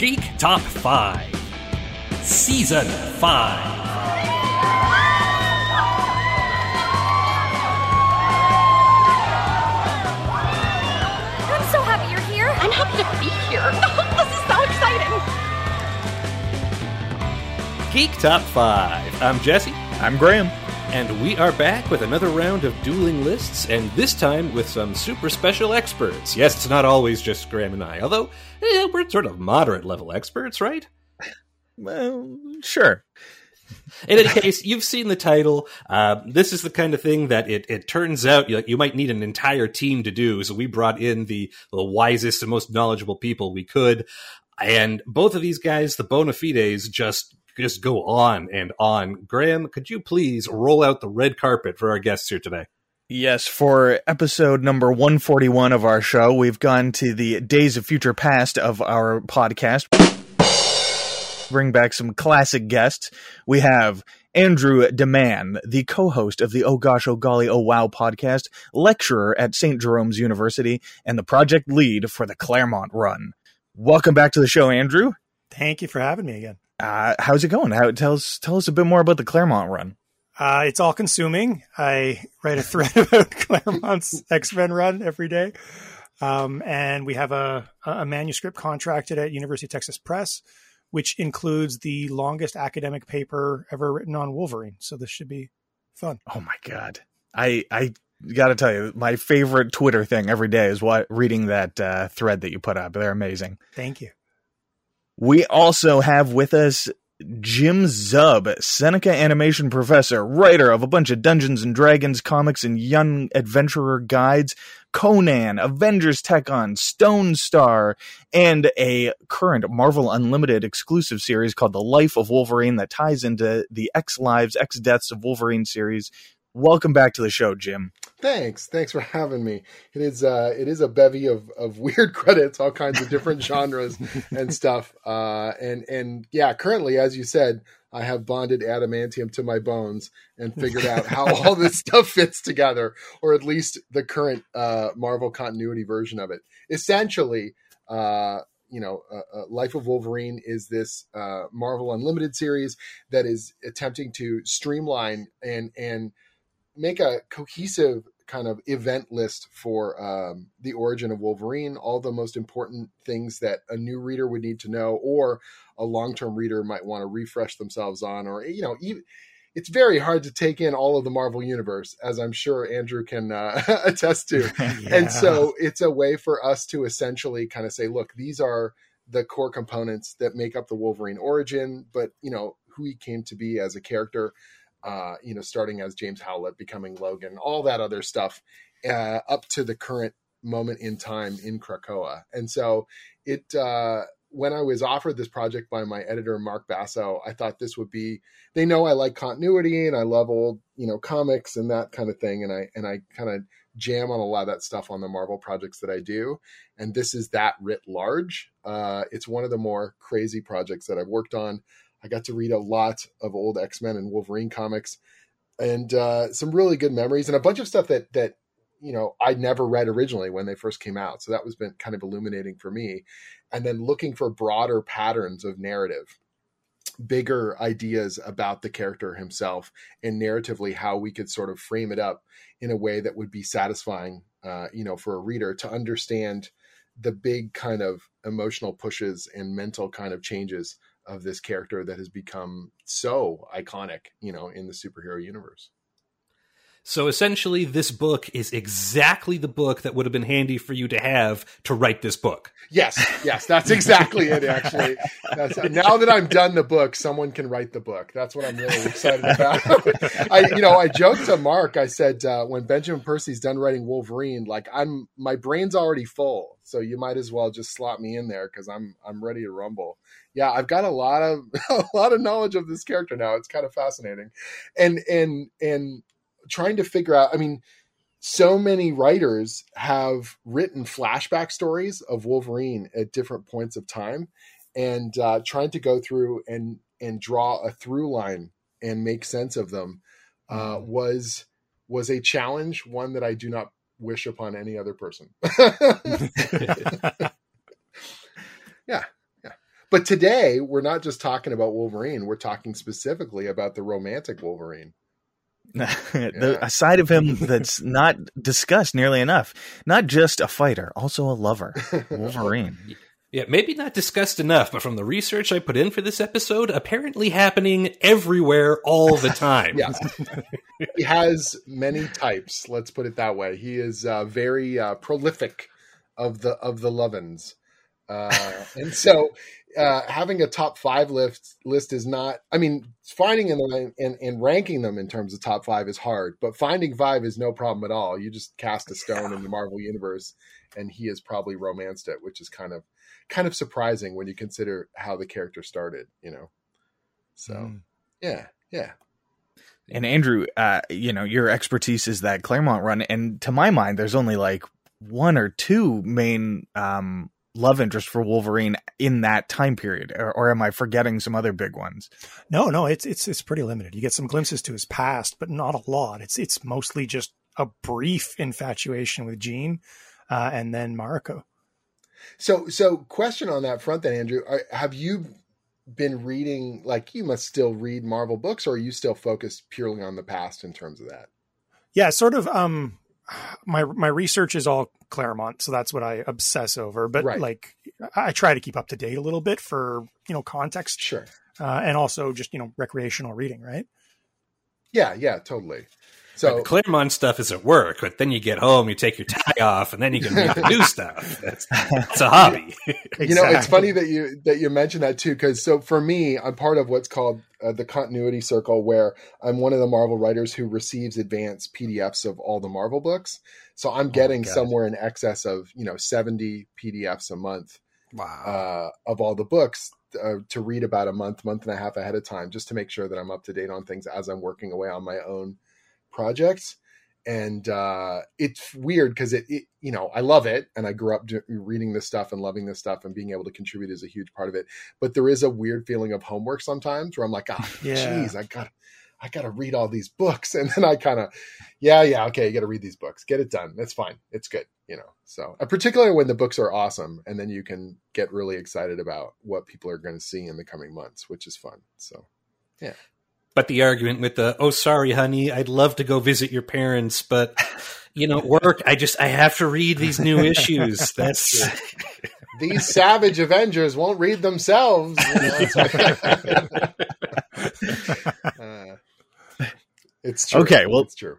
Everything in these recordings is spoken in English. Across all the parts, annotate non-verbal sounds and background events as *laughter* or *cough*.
Geek Top 5, Season 5. I'm so happy you're here. I'm happy to be here. *laughs* this is so exciting. Geek Top 5. I'm Jesse. I'm Graham. And we are back with another round of dueling lists, and this time with some super special experts. Yes, it's not always just Graham and I, although eh, we're sort of moderate level experts, right? Well, sure. In any case, you've seen the title. Uh, this is the kind of thing that it, it turns out you, you might need an entire team to do. So we brought in the, the wisest and most knowledgeable people we could. And both of these guys, the bona fides, just just go on and on. Graham, could you please roll out the red carpet for our guests here today? Yes, for episode number 141 of our show, we've gone to the Days of Future Past of our podcast. Bring back some classic guests. We have Andrew Deman, the co-host of the Oh Gosh, Oh Golly, Oh Wow podcast, lecturer at St. Jerome's University, and the project lead for the Claremont Run. Welcome back to the show, Andrew. Thank you for having me again. Uh, how's it going? How, tell us tell us a bit more about the Claremont run. Uh, it's all consuming. I write a thread *laughs* about Claremont's X Men run every day, um, and we have a, a manuscript contracted at University of Texas Press, which includes the longest academic paper ever written on Wolverine. So this should be fun. Oh my god, I I got to tell you, my favorite Twitter thing every day is what reading that uh, thread that you put up. They're amazing. Thank you. We also have with us Jim Zub, Seneca animation professor, writer of a bunch of Dungeons and Dragons comics and young adventurer guides, Conan, Avengers Tech-On, Stone Star, and a current Marvel Unlimited exclusive series called The Life of Wolverine that ties into the X Lives, X Deaths of Wolverine series. Welcome back to the show, Jim. Thanks. Thanks for having me. It is uh it is a bevy of of *laughs* weird credits, all kinds of different genres and *laughs* stuff. Uh and and yeah, currently as you said, I have bonded adamantium to my bones and figured out how *laughs* all this stuff fits together or at least the current uh Marvel continuity version of it. Essentially, uh you know, uh, uh, Life of Wolverine is this uh, Marvel Unlimited series that is attempting to streamline and and make a cohesive kind of event list for um, the origin of Wolverine, all the most important things that a new reader would need to know, or a long term reader might want to refresh themselves on, or, you know, even. It's very hard to take in all of the Marvel universe, as I'm sure Andrew can uh, *laughs* attest to. *laughs* yeah. And so it's a way for us to essentially kind of say, look, these are the core components that make up the Wolverine origin, but, you know, who he came to be as a character uh, you know, starting as James Howlett, becoming Logan, all that other stuff, uh, up to the current moment in time in Krakoa. And so it, uh, when I was offered this project by my editor, Mark Basso, I thought this would be, they know I like continuity and I love old, you know, comics and that kind of thing. And I, and I kind of jam on a lot of that stuff on the Marvel projects that I do. And this is that writ large. Uh, it's one of the more crazy projects that I've worked on. I got to read a lot of old X Men and Wolverine comics, and uh, some really good memories, and a bunch of stuff that that you know I never read originally when they first came out. So that was been kind of illuminating for me, and then looking for broader patterns of narrative, bigger ideas about the character himself, and narratively how we could sort of frame it up in a way that would be satisfying, uh, you know, for a reader to understand the big kind of emotional pushes and mental kind of changes of this character that has become so iconic, you know, in the superhero universe. So essentially, this book is exactly the book that would have been handy for you to have to write this book. Yes, yes, that's exactly it. Actually, that's, now that I'm done the book, someone can write the book. That's what I'm really excited about. *laughs* I, you know, I joked to Mark. I said uh, when Benjamin Percy's done writing Wolverine, like I'm, my brain's already full, so you might as well just slot me in there because I'm, I'm ready to rumble yeah, I've got a lot of *laughs* a lot of knowledge of this character now. It's kind of fascinating, and and and trying to figure out. I mean, so many writers have written flashback stories of Wolverine at different points of time, and uh, trying to go through and and draw a through line and make sense of them uh, mm-hmm. was was a challenge. One that I do not wish upon any other person. *laughs* Yeah. Yeah But today we're not just talking about Wolverine. We're talking specifically about the romantic Wolverine. *laughs* the, a side of him that's not discussed nearly enough. Not just a fighter, also a lover. Wolverine. *laughs* Yeah, maybe not discussed enough, but from the research I put in for this episode, apparently happening everywhere all the time. *laughs* yeah. he has many types, let's put it that way. He is uh, very uh, prolific of the of the lovins. Uh, and so uh, having a top five list list is not. I mean, finding and, and and ranking them in terms of top five is hard, but finding five is no problem at all. You just cast a stone in the Marvel universe, and he has probably romanced it, which is kind of kind of surprising when you consider how the character started. You know, so mm. yeah, yeah. And Andrew, uh, you know, your expertise is that Claremont run, and to my mind, there's only like one or two main um, love interest for Wolverine in that time period, or, or, am I forgetting some other big ones? No, no, it's it's it's pretty limited. You get some glimpses to his past, but not a lot. It's it's mostly just a brief infatuation with Jean, uh, and then Mariko. So, so question on that front, then, Andrew, are, have you been reading? Like, you must still read Marvel books, or are you still focused purely on the past in terms of that? Yeah, sort of. Um, my my research is all Claremont, so that's what I obsess over. But right. like, I try to keep up to date a little bit for you know context, sure, uh, and also just you know recreational reading, right? Yeah, yeah, totally. So the Claremont stuff is at work, but then you get home, you take your tie off, and then you can read the new stuff. That's, that's a hobby. exactly. *laughs* *laughs* You know, it's funny that you that you mentioned that too, because so for me, I'm part of what's called uh, the continuity circle, where I'm one of the Marvel writers who receives advanced PDFs of all the Marvel books. So I'm oh getting oh somewhere in excess of you know 70 PDFs a month. Wow. Uh, of all the books uh, to read about a month, month and a half ahead of time, just to make sure that I'm up to date on things as I'm working away on my own projects. And uh, it's weird because it, it, you know i love it and i grew up do, reading this stuff and loving this stuff and being able to contribute is a huge part of it. But there is a weird feeling of homework sometimes where i'm like oh yeah. i got i gotta read all these books. *laughs* And then i kind of yeah yeah okay you gotta read these books. Get it done. That's fine. It's good you know? So particularly when the books are awesome and then you can get really excited about what people are going to see in the coming months which is fun. So yeah but the argument with the oh sorry honey i'd love to go visit your parents but you know work i just i have to read these new *laughs* issues. That's *laughs* these savage avengers won't read themselves *laughs* uh, it's true. Okay well it's true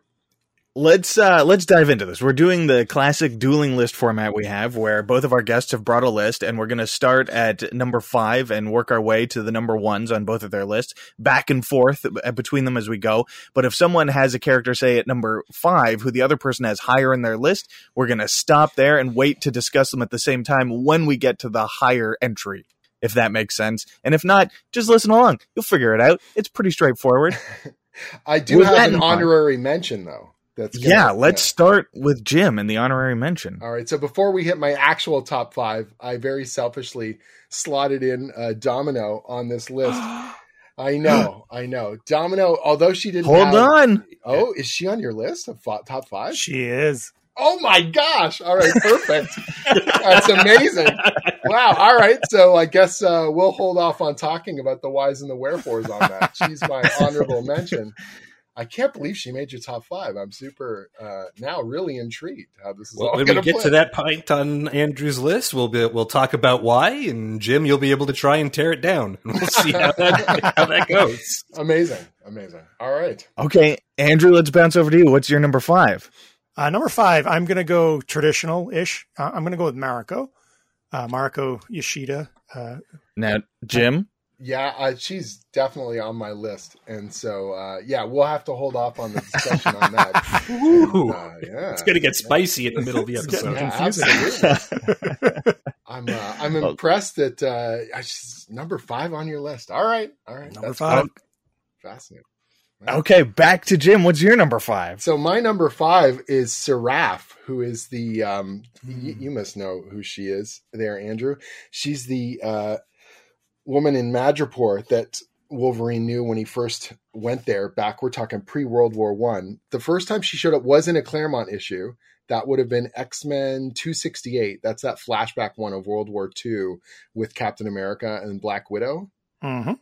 let's uh let's dive into this. We're doing the classic dueling list format we have where both of our guests have brought a list and we're going to start at number five and work our way to the number ones on both of their lists back and forth between them as we go. But if someone has a character say at number five who the other person has higher in their list we're going to stop there and wait to discuss them at the same time when we get to the higher entry if that makes sense. And if not just listen along. You'll figure it out. It's pretty straightforward. *laughs* I do With have an honorary mention though that's yeah. Let's start with Jim and the honorary mention. All right. So before we hit my actual top five, I very selfishly slotted in uh, Domino on this list. *gasps* I know, *gasps* I know. Domino, although she didn't hold have, on. Oh, is she on your list of top five? She is. Oh my gosh! All right, perfect. *laughs* That's amazing. Wow. All right, so I guess uh, we'll hold off on talking about the whys and the wherefores on that. She's my *laughs* honorable mention. I can't believe she made your top five. I'm super uh, now really intrigued how this is well, all when we get play. to that point on Andrew's list, we'll be we'll talk about why, and Jim, you'll be able to try and tear it down. *laughs* We'll see how that how that goes. *laughs* Amazing, amazing. All right. Okay, Andrew, let's bounce over to you. What's your number five? Uh, number five, I'm going to go traditional ish. Uh, I'm going to go with Mariko, uh, Mariko Yoshida. Uh, now, Jim. Yeah, uh, she's definitely on my list, and so uh, yeah, we'll have to hold off on the discussion on that. *laughs* Ooh, uh, yeah, it's going to get spicy in the middle of the episode. Yeah, absolutely. I'm uh, I'm impressed that uh, she's number five on your list. All right, all right, number That's five, fascinating. Okay, back to Jim. What's your number five? So my number five is Seraph, who is the um, mm. y- you must know who she is there, Andrew. She's the uh, woman in Madripoor that Wolverine knew when he first went there back we're talking pre World War 1. The first time she showed up was in a Claremont issue that would have been X Men 268. That's that flashback one of World War II with Captain America and Black Widow. hmm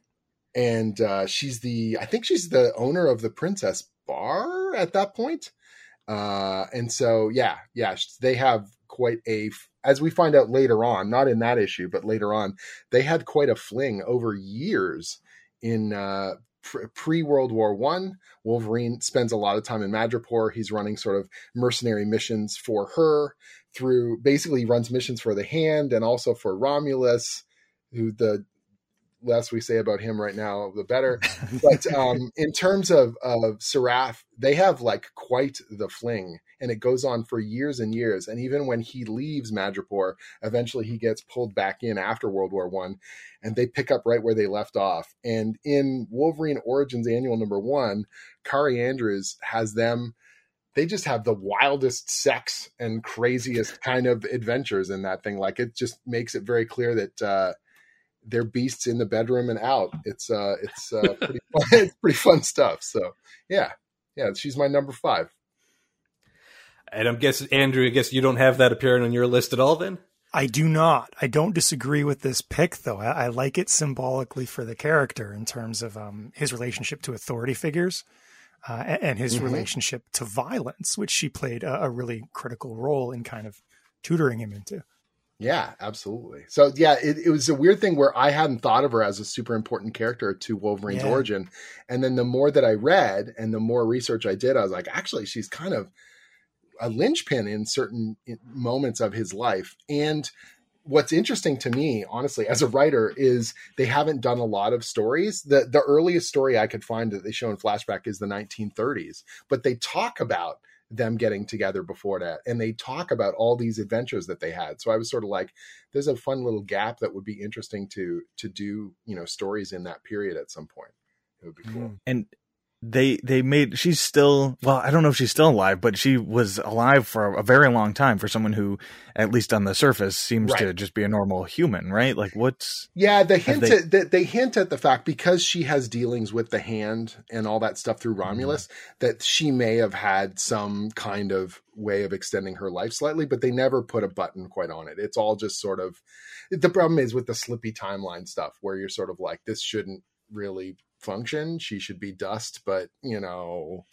And uh, she's the, I think she's the owner of the Princess Bar at that point. Uh, and so, yeah, yeah, they have quite a, as we find out later on, not in that issue, but later on, they had quite a fling over years in uh, pre World War One. Wolverine spends a lot of time in Madripoor. He's running sort of mercenary missions for her through basically runs missions for the Hand and also for Romulus, who the less we say about him right now, the better. *laughs* But um, in terms of of Seraph, they have like quite the fling, and it goes on for years and years. And even when he leaves Madripoor, eventually he gets pulled back in after World War One, and they pick up right where they left off. And in Wolverine Origins Annual Number One, Kari Andrews has them. They just have the wildest sex and craziest kind of adventures in that thing. Like it just makes it very clear that. Uh, they're beasts in the bedroom and out. It's uh, it's uh, *laughs* pretty fun, *laughs* it's pretty fun stuff. So yeah, yeah, she's my number five. And I'm guessing Andrew, I guess you don't have that appearing on your list at all. Then I do not. I don't disagree with this pick, though. I, I like it symbolically for the character in terms of um, his relationship to authority figures uh, and, and, his mm-hmm. relationship to violence, which she played a, a really critical role in kind of tutoring him into. Yeah, absolutely. So yeah, it, it, was a weird thing where I hadn't thought of her as a super important character to Wolverine's yeah. origin. And then the more that I read and the more research I did, I was like, actually, she's kind of a linchpin in certain moments of his life. And what's interesting to me, honestly, as a writer, is they haven't done a lot of stories. The the earliest story I could find that they show in flashback is the 1930s, but they talk about them getting together before that and they talk about all these adventures that they had so i was sort of like there's a fun little gap that would be interesting to to do you know stories in that period at some point it would be cool mm. and they they made she's still well i don't know if she's still alive but she was alive for a very long time for someone who at least on the surface seems right. to just be a normal human right like what's yeah the hint they, at, they hint at the fact because she has dealings with the hand and all that stuff through mm-hmm. romulus mm-hmm. that she may have had some kind of way of extending her life slightly but they never put a button quite on it it's all just sort of the problem is with the slippy timeline stuff where you're sort of like this shouldn't really function. She should be dust, but you know,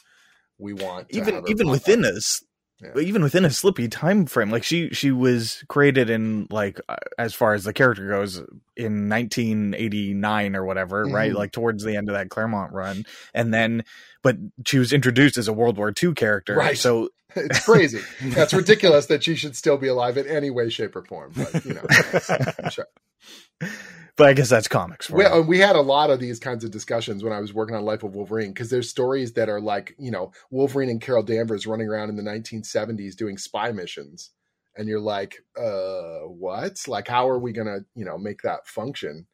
we want even even within us. Yeah. Even within a slippy time frame, like she she was created in like uh, as far as the character goes in 1989 or whatever, mm-hmm. right? Like towards the end of that Claremont run, and then but she was introduced as a World War II character, right? So *laughs* it's crazy. *laughs* That's ridiculous that she should still be alive in any way, shape, or form. But you know, *laughs* sure but I guess that's comics. We, uh, we, had a lot of these kinds of discussions when I was working on Life of Wolverine because there's stories that are like, you know, Wolverine and Carol Danvers running around in the 1970s doing spy missions. And you're like, uh, what? Like, how are we going to, you know, make that function?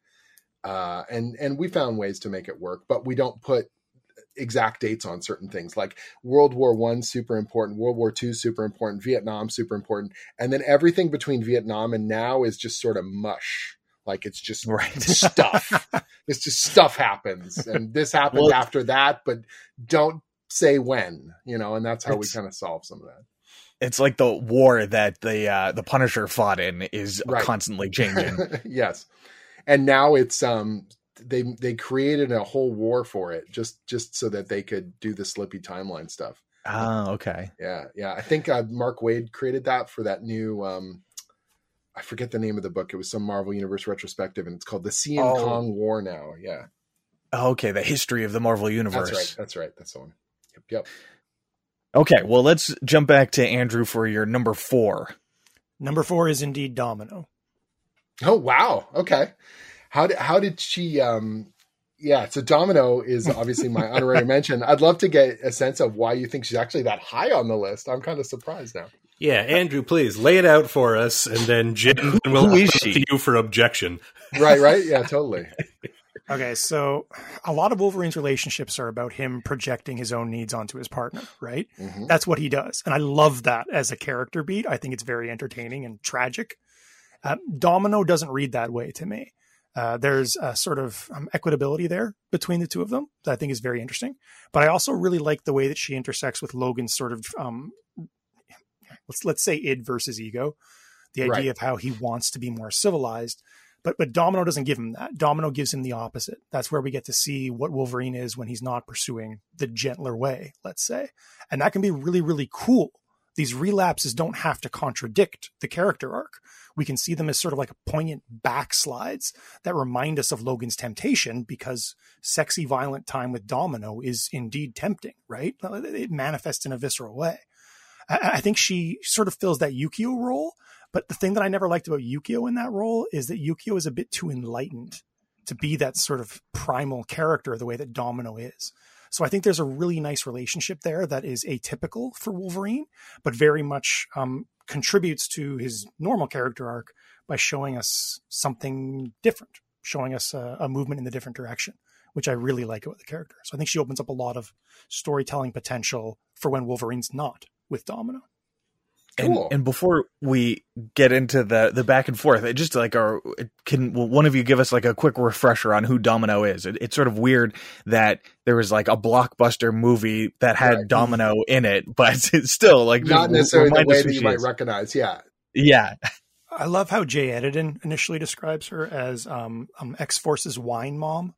Uh, and, and we found ways to make it work, but we don't put exact dates on certain things like world war one super important world war two super important vietnam super important and then everything between vietnam and now is just sort of mush like it's just *laughs* right. stuff. it's just stuff happens, and this happened well, after that, but don't say when, you know. And that's how we kind of solve some of that. It's like the war that the uh, the Punisher fought in is right. constantly changing. *laughs* yes, and now it's um they they created a whole war for it just just so that they could do the slippy timeline stuff. Oh, okay. Yeah, yeah. I think uh, Mark Waid created that for that new um I forget the name of the book. It was some Marvel Universe retrospective, and it's called the Cian oh. Kong War. Now, yeah. Okay, the history of the Marvel Universe. That's right. That's right. That's the one. Yep. Yep. Okay, well, let's jump back to Andrew for your number four. Number four is indeed Domino. Oh wow! Okay, how did how did she? um Yeah, so Domino is obviously my honorary *laughs* mention. I'd love to get a sense of why you think she's actually that high on the list. I'm kind of surprised now. Yeah, Andrew, please lay it out for us, and then Jim will to you for objection. Right, right, yeah, totally. *laughs* okay, so a lot of Wolverine's relationships are about him projecting his own needs onto his partner, right? Mm-hmm. That's what he does, and I love that as a character beat. I think it's very entertaining and tragic. Uh, Domino doesn't read that way to me. Uh, there's a sort of um, equitability there between the two of them that I think is very interesting. But I also really like the way that she intersects with Logan's sort of um, let's let's say id versus ego, the idea Right. of how he wants to be more civilized. But but Domino doesn't give him that. Domino gives him the opposite. That's where we get to see what Wolverine is when he's not pursuing the gentler way, let's say. And that can be really, really cool. These relapses don't have to contradict the character arc. We can see them as sort of like poignant backslides that remind us of Logan's temptation because sexy, violent time with Domino is indeed tempting, right? It manifests in a visceral way. I, think she sort of fills that Yukio role. But the thing that I never liked about Yukio in that role is that Yukio is a bit too enlightened to be that sort of primal character the way that Domino is. So I think there's a really nice relationship there that is atypical for Wolverine, but very much um, contributes to his normal character arc by showing us something different, showing us a, a movement in the different direction, which I really like about the character. So I think she opens up a lot of storytelling potential for when Wolverine's not with Domino. And, Cool. and before we get into the the back and forth, it just like our can will one of you give us like a quick refresher on who Domino is? It, it's sort of weird that there was like a blockbuster movie that had Right. Domino in it, but *laughs* it's still like Not necessarily the way that you might is. recognize. Yeah. Yeah, I love how Jay Edidin initially describes her as um, um, X Force's wine mom,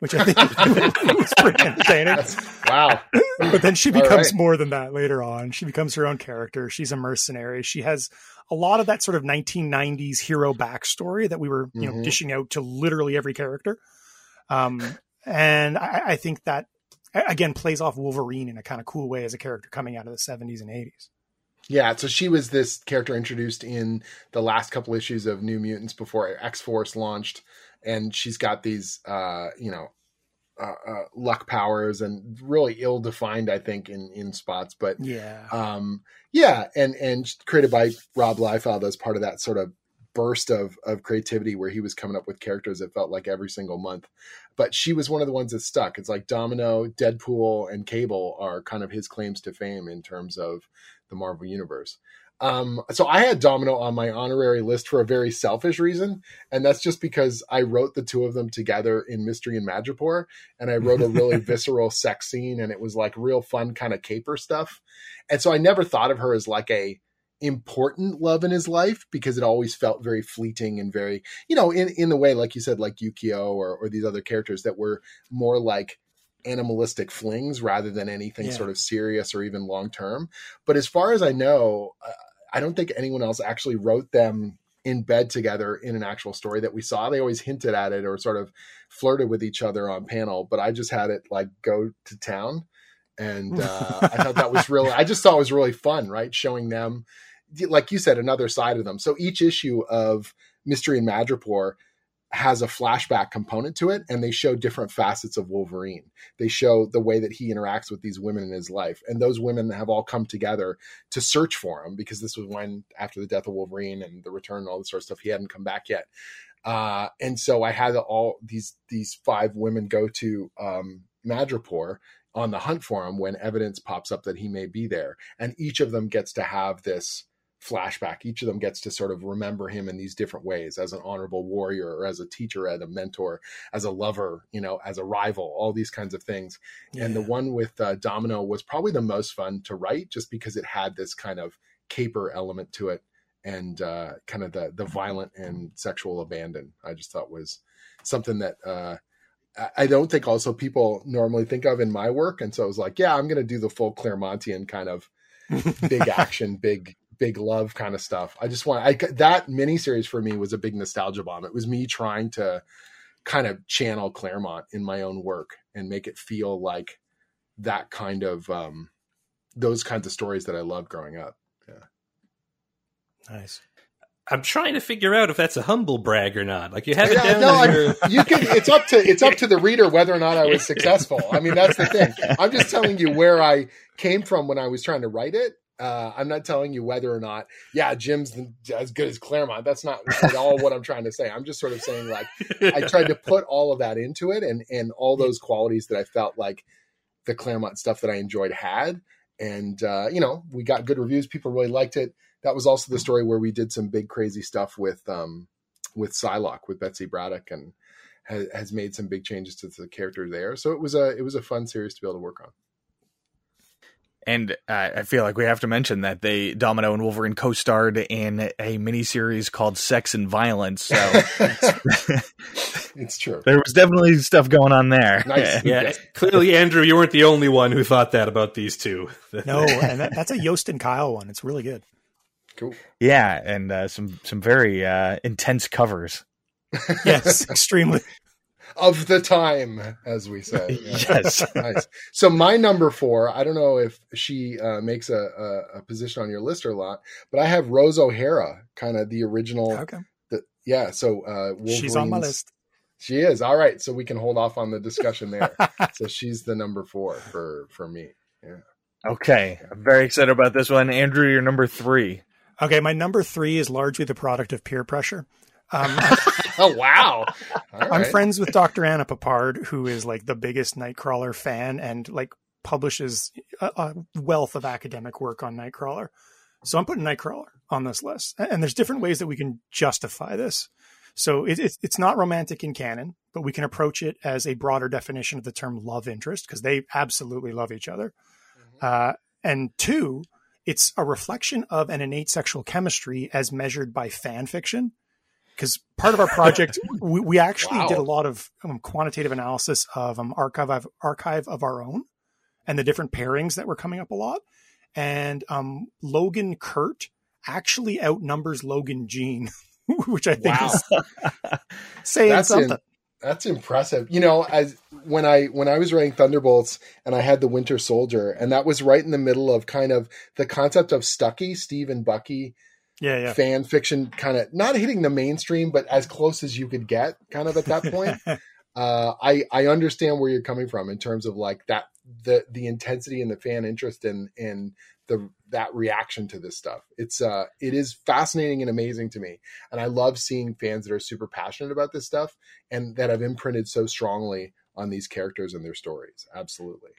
which I think *laughs* was pretty entertaining. Wow. *laughs* But then she becomes right. more than that later on. She becomes her own character. She's a mercenary. She has a lot of that sort of 1990s hero backstory that we were, you know, Mhm. dishing out to literally every character. Um, and I, I think that again plays off Wolverine in a kind of cool way as a character coming out of the 70s and 80s. Yeah, so she was this character introduced in the last couple issues of New Mutants before X Force launched, and she's got these, uh, you know, uh, uh, luck powers and really ill defined, I think, in in spots. But Yeah. um, yeah, and and created by Rob Liefeld as part of that sort of burst of of creativity where he was coming up with characters that felt like every single month. But she was one of the ones that stuck. It's like Domino, Deadpool, and Cable are kind of his claims to fame in terms of the Marvel universe. Um, so I had Domino on my honorary list for a very selfish reason, and that's just because I wrote the two of them together in Mystery in Madripoor, and I wrote a really *laughs* visceral sex scene, and it was like real fun kind of caper stuff. And so I never thought of her as like a important love in his life because it always felt very fleeting and very, you know, in in the way like you said, like Yukio or or these other characters that were more like animalistic flings rather than anything Yeah. sort of serious or even long term. But as far as I know, uh, I don't think anyone else actually wrote them in bed together in an actual story that we saw. They always hinted at it or sort of flirted with each other on panel, but I just had it like go to town. And *laughs* uh, I thought that was really, I just thought it was really fun, right? Showing them, like you said, another side of them. So each issue of Mystery in Madripoor has a flashback component to it, and they show different facets of Wolverine. They show the way that he interacts with these women in his life, and those women have all come together to search for him because this was when, after the death of Wolverine and the return and all this sort of stuff, he hadn't come back yet. Uh, and so I had all these these five women go to um, Madripoor on the hunt for him when evidence pops up that he may be there, and each of them gets to have this flashback. Each of them gets to sort of remember him in these different ways as an honorable warrior or as a teacher, as a mentor, as a lover, you know, as a rival, all these kinds of things. And the one with uh, Domino was probably the most fun to write just because it had this kind of caper element to it and uh, kind of the, the violent and sexual abandon. I just thought was something that uh, I- I don't think also people normally think of in my work. And so I was like, yeah, I'm going to do the full Claremontian kind of *laughs* big action, big big love kind of stuff. I just want I that miniseries for me was a big nostalgia bomb. It was me trying to kind of channel Claremont in my own work and make it feel like that kind of um those kinds of stories that I loved growing up. Yeah. Nice. I'm trying to figure out if that's a humble brag or not. Like you have it Yeah, down no, I- your- you can it's up to it's up to the reader whether or not I was successful. I mean, that's the thing. I'm just telling you where I came from when I was trying to write it. Uh, I'm not telling you whether or not, yeah, Jim's as good as Claremont. That's not at all what I'm trying to say. I'm just sort of saying like I *laughs* tried to put all of that into it and and all those qualities that I felt like the Claremont stuff that I enjoyed had. And uh, you know, we got good reviews. People really liked it. That was also the story where we did some big crazy stuff with um with Psylocke with Betsy Braddock and has, has made some big changes to the character there. So it was a it was a fun series to be able to work on. And uh, I feel like we have to mention that they Domino and Wolverine co-starred in a miniseries called Sex and Violence. So *laughs* it's true. there was definitely stuff going on there. Nice. *laughs* Yeah, clearly, Andrew, you weren't the only one who thought that about these two. No, and that, that's a Yost and Kyle one. It's really good. Cool. Yeah, and uh, some some very uh, intense covers. *laughs* Yes, extremely. Of the time, as we say. *laughs* Yeah. Yes. nice. So my number four, I don't know if she uh, makes a, a, a position on your list or not, but I have Rose O'Hara, kind of the original. Okay, The, yeah. So uh, she's on my list. She is all right. So we can hold off on the discussion there. *laughs* so she's the number four for for me. Yeah. Okay, I'm very excited about this one. Andrew, you're number three. Okay, my number three is largely the product of peer pressure. Um, *laughs* Oh wow! I'm friends with Dr. Anna Peppard, who is like the biggest Nightcrawler fan and like publishes a, a wealth of academic work on Nightcrawler. So I'm putting Nightcrawler on this list, and there's different ways that we can justify this. So it, it's it's not romantic in canon, but we can approach it as a broader definition of the term love interest because they absolutely love each other. Uh, and two, it's a reflection of an innate sexual chemistry as measured by fan fiction. Because part of our project, *laughs* we, we actually Wow. did a lot of um, quantitative analysis of um, archive of, archive of our own and the different pairings that were coming up a lot. And um, Logan Kurt actually outnumbers Logan Jean, *laughs* which I think Wow. is saying That's in- something. That's impressive. You know, as when I when I was writing Thunderbolts and I had the Winter Soldier, and that was right in the middle of kind of the concept of Stucky, Steve and Bucky yeah, yeah. fan fiction, kind of not hitting the mainstream, but as close as you could get, kind of at that point. *laughs* uh, I I understand where you're coming from in terms of like that the the intensity and the fan interest in in the that reaction to this stuff. It's uh it is fascinating and amazing to me, and I love seeing fans that are super passionate about this stuff and that have imprinted so strongly on these characters and their stories. Absolutely.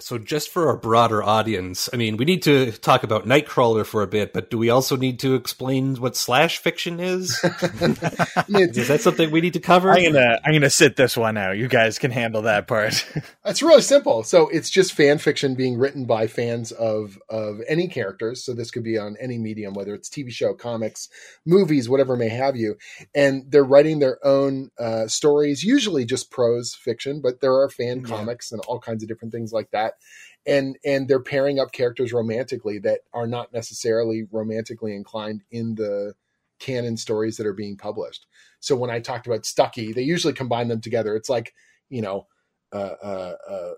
So, just for our broader audience, I mean, we need to talk about Nightcrawler for a bit, but do we also need to explain what slash fiction is? I mean, it's, is that something we need to cover? I'm gonna I'm gonna sit this one out. You guys can handle that part. *laughs* It's really simple. So it's just fan fiction being written by fans of of any characters. So this could be on any medium, whether it's TV show, comics, movies, whatever may have you. And they're writing their own uh, stories, usually just prose fiction, but there are fan Yeah. comics and all kinds of different things like that. And and they're pairing up characters romantically that are not necessarily romantically inclined in the canon stories that are being published. So when I talked about Stucky, they usually combine them together. It's like you know uh, uh, uh,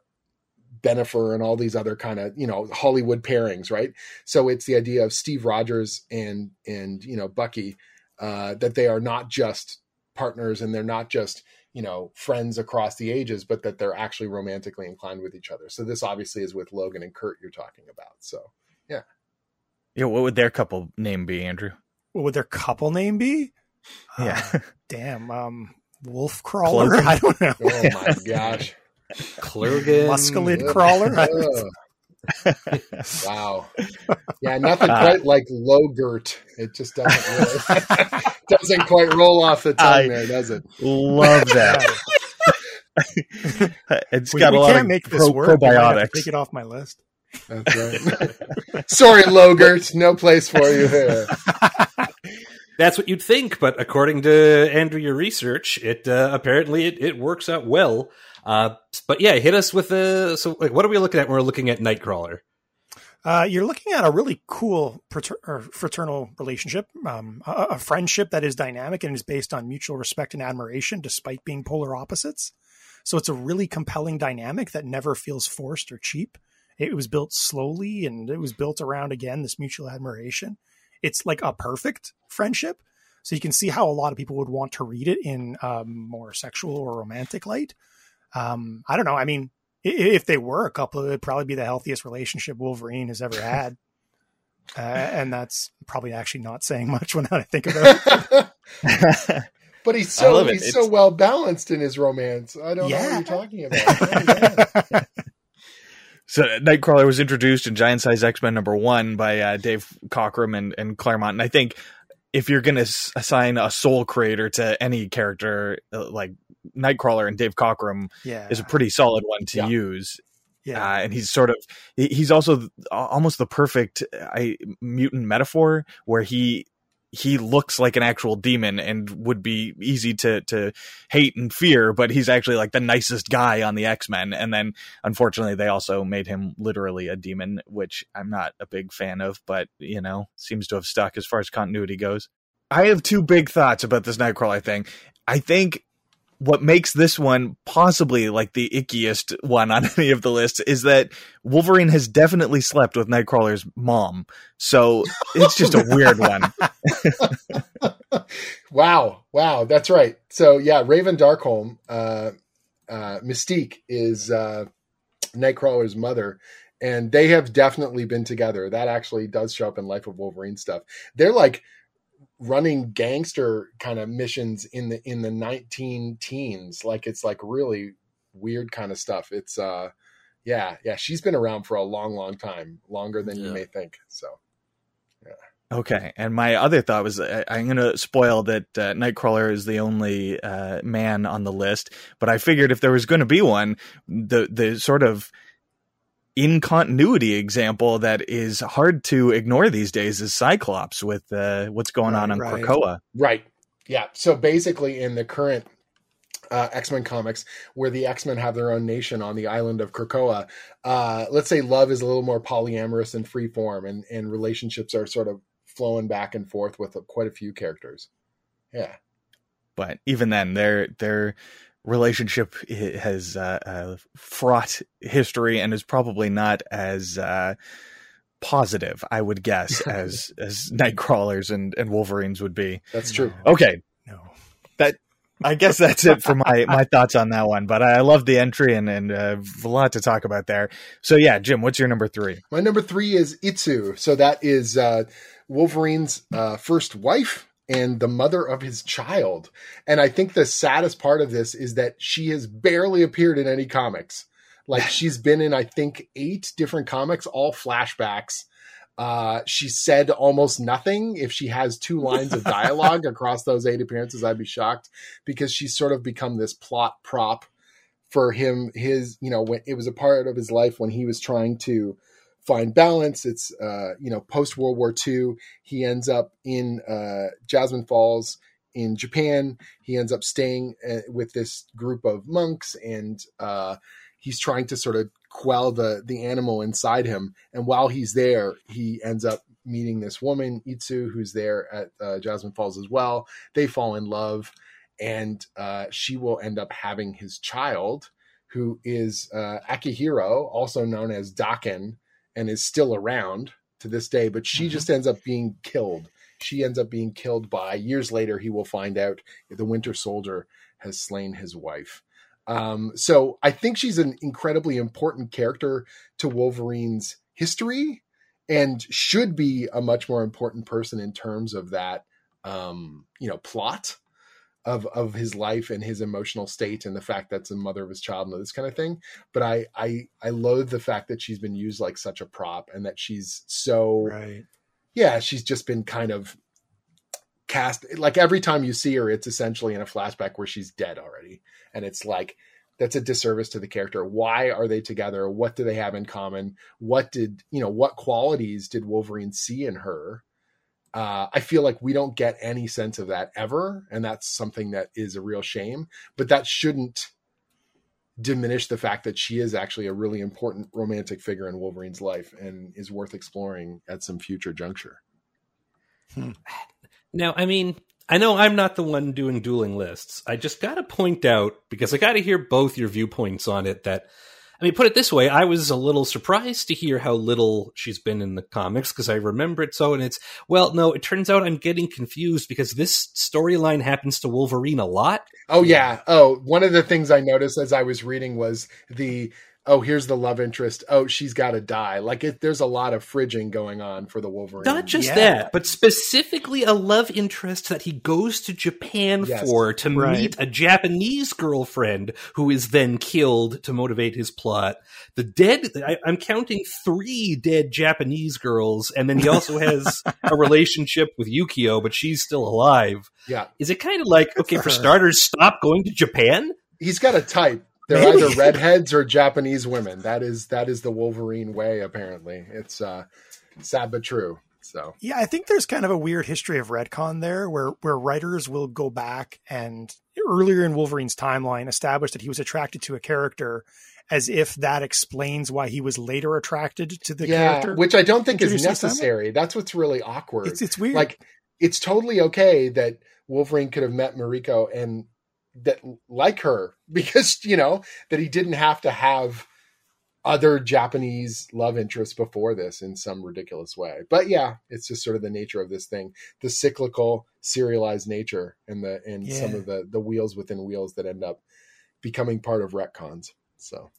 Bennifer and all these other kind of you know Hollywood pairings, right? So it's the idea of Steve Rogers and and you know Bucky uh, that they are not just partners and they're not just you know friends across the ages, but that they're actually romantically inclined with each other. So this obviously is with Logan and Kurt you're talking about. So yeah, yeah what would their couple name be, Andrew? What would their couple name be? Yeah. Uh, *laughs* damn. Um, Wolf Crawler? Cloaking. *laughs* I don't know. oh my gosh, *laughs* Clergan. Musculid Crawler? I- Ugh. *laughs* wow, yeah, *laughs* nothing quite like Logurt. It just doesn't really, *laughs* doesn't quite roll off the tongue I- there, does it? Love that. it's we got we a lot can't of make this pro- work. I might have to probiotics. Take it off my list. That's right. Sorry, Logert, no place for you here. That's what you'd think, but according to Andrew, your research, it uh, apparently it, it works out well. Uh, but yeah, hit us with a. So, like, what are we looking at when we're looking at Nightcrawler? Uh, you're looking at a really cool frater- fraternal relationship, um, a, a friendship that is dynamic and is based on mutual respect and admiration, despite being polar opposites. So it's a really compelling dynamic that never feels forced or cheap. It was built slowly and it was built around again this mutual admiration. It's like a perfect friendship. So you can see how a lot of people would want to read it in um, more sexual or romantic light. Um, I don't know. I mean, if they were a couple, it would probably be the healthiest relationship Wolverine has ever had. *laughs* Uh, and that's probably actually not saying much when I think about it. *laughs* but he's so love it. he's so well balanced in his romance. I don't know what you're talking about. *laughs* Oh. So Nightcrawler was introduced in Giant Size X Men number one by uh, Dave Cockrum and, and Claremont, and I think if you're going to s- assign a soul creator to any character uh, like Nightcrawler and Dave Cockrum yeah. is a pretty solid one to Yeah. use. Yeah. Uh, and he's sort of he's also th- almost the perfect I, mutant metaphor where he he looks like an actual demon and would be easy to to hate and fear, but he's actually like the nicest guy on the X Men. And then unfortunately, they also made him literally a demon, which I'm not a big fan of, but you know seems to have stuck as far as continuity goes. I have two big thoughts about this Nightcrawler thing. I think what makes this one possibly like the ickiest one on *laughs* any of the lists is that Wolverine has definitely slept with Nightcrawler's mom. So it's just a weird one. *laughs* *laughs* Wow, wow, that's right. So yeah, Raven Darkholme, uh, uh, Mystique is uh, Nightcrawler's mother, and they have definitely been together. That actually does show up in Life of Wolverine stuff. They're like running gangster kind of missions in the in the 19 teens. Like it's like really weird kind of stuff. It's uh, yeah, yeah. She's been around for a long, long time, longer than you may think. So yeah Okay, and my other thought was I, I'm going to spoil that uh, Nightcrawler is the only uh, man on the list, but I figured if there was going to be one, the the sort of in continuity example that is hard to ignore these days is Cyclops with uh, what's going on Right, on right. Krakoa. Right. Yeah. So basically, in the current uh, X Men comics, where the X Men have their own nation on the island of Krakoa, uh, let's say love is a little more polyamorous and free form, and, and relationships are sort of flowing back and forth with quite a few characters. Yeah. but even then their their relationship has uh, uh, fraught history and is probably not as uh, positive i would guess *laughs* as as nightcrawlers and and wolverines would be That's true. okay No. That I guess that's it for my my thoughts on that one but i love the entry and and uh, a lot to talk about there so yeah jim what's your number three My number three is Itsu. So that is uh, Wolverine's uh, first wife and the mother of his child. And I think the saddest part of this is that she has barely appeared in any comics. Like *laughs* she's been in, I think, eight different comics, all flashbacks. Uh, she said almost nothing. If she has two lines of *laughs* dialogue across those eight appearances, I'd be shocked because she's sort of become this plot prop for him. His, you know, when it was a part of his life when he was trying to balance. It's uh, you know post World War II. He ends up in uh, Jasmine Falls in Japan. He ends up staying uh, with this group of monks, and uh, he's trying to sort of quell the the animal inside him. And while he's there, he ends up meeting this woman Itsu, who's there at uh, Jasmine Falls as well. They fall in love, and uh, she will end up having his child. Who is uh, Akihiro, also known as Daken, and is still around to this day, but she Mhm. just ends up being killed. She ends up being killed by years later. He will find out the Winter Soldier has slain his wife. Um, so I think she's an incredibly important character to Wolverine's history and should be a much more important person in terms of that, um, you know, plot of of his life and his emotional state and the fact that's the mother of his child and this kind of thing. But I, I I loathe the fact that she's been used like such a prop and that she's so Right. yeah she's just been kind of cast like every time you see her it's essentially in a flashback where she's dead already. And it's like that's a disservice to the character. Why are they together? What do they have in common? What did you know what qualities did wolverine see in her uh, I feel like we don't get any sense of that ever, and that's something that is a real shame. But that shouldn't diminish the fact that she is actually a really important romantic figure in Wolverine's life and is worth exploring at some future juncture. Now, I mean, I know I'm not the one doing dueling lists. I just got to point out, because I got to hear both your viewpoints on it, that, I mean, put it this way, I was a little surprised to hear how little she's been in the comics, because I remember it so, and it's, well, no, it turns out I'm getting confused because this storyline happens to Wolverine a lot. Oh yeah. Oh, one of the things I noticed as I was reading was the oh here's the love interest. Oh, she's got to die. Like it, there's a lot of fridging going on for the Wolverine. Not just Yeah. that, but specifically a love interest that he goes to Japan Yes. for to Right. meet a Japanese girlfriend who is then killed to motivate his plot. The dead, I, I'm counting three dead Japanese girls, and then he also has *laughs* a relationship with Yukio, but she's still alive. yeah. Is it kind of like, okay, for for starters, stop going to Japan? He's got a type. They're Maybe. either redheads or Japanese women. That is that is the Wolverine way. Apparently, it's uh, sad but true. So Yeah, I think there's kind of a weird history of retcon there where where writers will go back and earlier in Wolverine's timeline establish that he was attracted to a character as if that explains why he was later attracted to the yeah, character. which I don't think is introduced this time? necessary. That's what's really awkward. it's it's weird. like it's totally okay that Wolverine could have met Mariko and that like her *laughs* because you know that he didn't have to have other Japanese love interests before this in some ridiculous way. But yeah, it's just sort of the nature of this thing, the cyclical, serialized nature and the and some of the the wheels within wheels that end up becoming part of retcons. So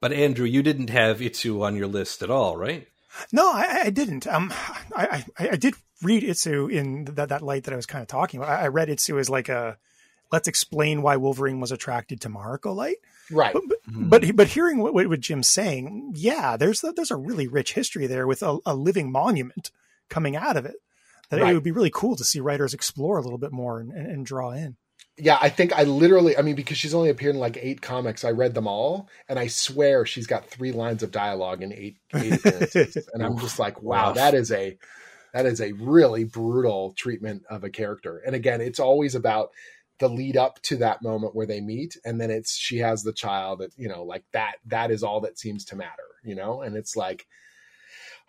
But Andrew, you didn't have Itsu on your list at all, right? No, I, I didn't. Um, I, I, I did read Itsu in that, that light that I was kind of talking about. I, I read Itsu as like a let's explain why Wolverine was attracted to Mariko light. right. But but, hmm. but, but hearing what, what Jim's saying, yeah, there's a, there's a really rich history there with a, a living monument coming out of it. That Right. it would be really cool to see writers explore a little bit more and, and, and draw in. Yeah, I think I literally, I mean, because she's only appeared in like eight comics, I read them all, and I swear she's got three lines of dialogue in eight, eight *laughs* appearances, and I'm just like, wow, Wow. that is a that is a really brutal treatment of a character. And again, it's always about the lead up to that moment where they meet, and then it's she has the child, that you know, like that. That is all that seems to matter, you know, and it's like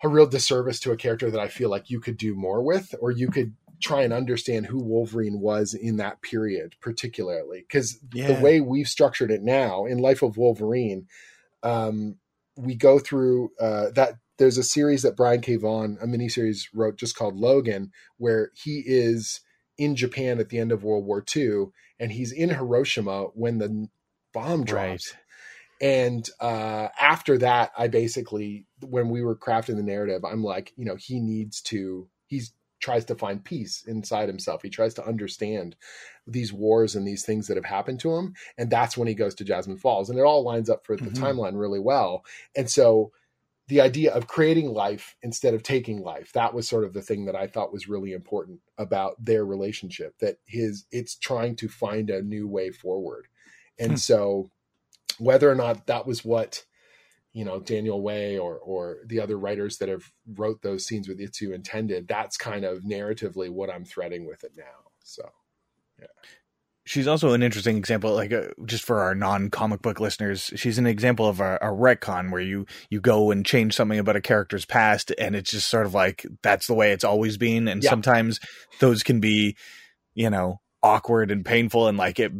a real disservice to a character that I feel like you could do more with, or you could try and understand who Wolverine was in that period, particularly because Yeah. the way we've structured it now in Life of Wolverine, um, we go through uh, that. There's a series that Brian K. Vaughan, a miniseries, wrote just called Logan, where he is in Japan at the end of World War II, and he's in Hiroshima when the bomb drops. And uh, after that, I basically, when we were crafting the narrative, I'm like, you know, he needs to, he's tries to find peace inside himself. He tries to understand these wars and these things that have happened to him. And that's when he goes to Jasmine Falls. And it all lines up for the Mhm. timeline really well. And so the idea of creating life instead of taking life, that was sort of the thing that I thought was really important about their relationship, that his, it's trying to find a new way forward. And Hmm. so whether or not that was what you know Daniel Way or or the other writers that have wrote those scenes with Itsu intended, that's kind of narratively what I'm threading with it now. So She's also an interesting example, like uh, just for our non-comic book listeners. She's an example of a, a retcon where you you go and change something about a character's past, and it's just sort of like that's the way it's always been. And Yeah. sometimes those can be, you know, awkward and painful, and like it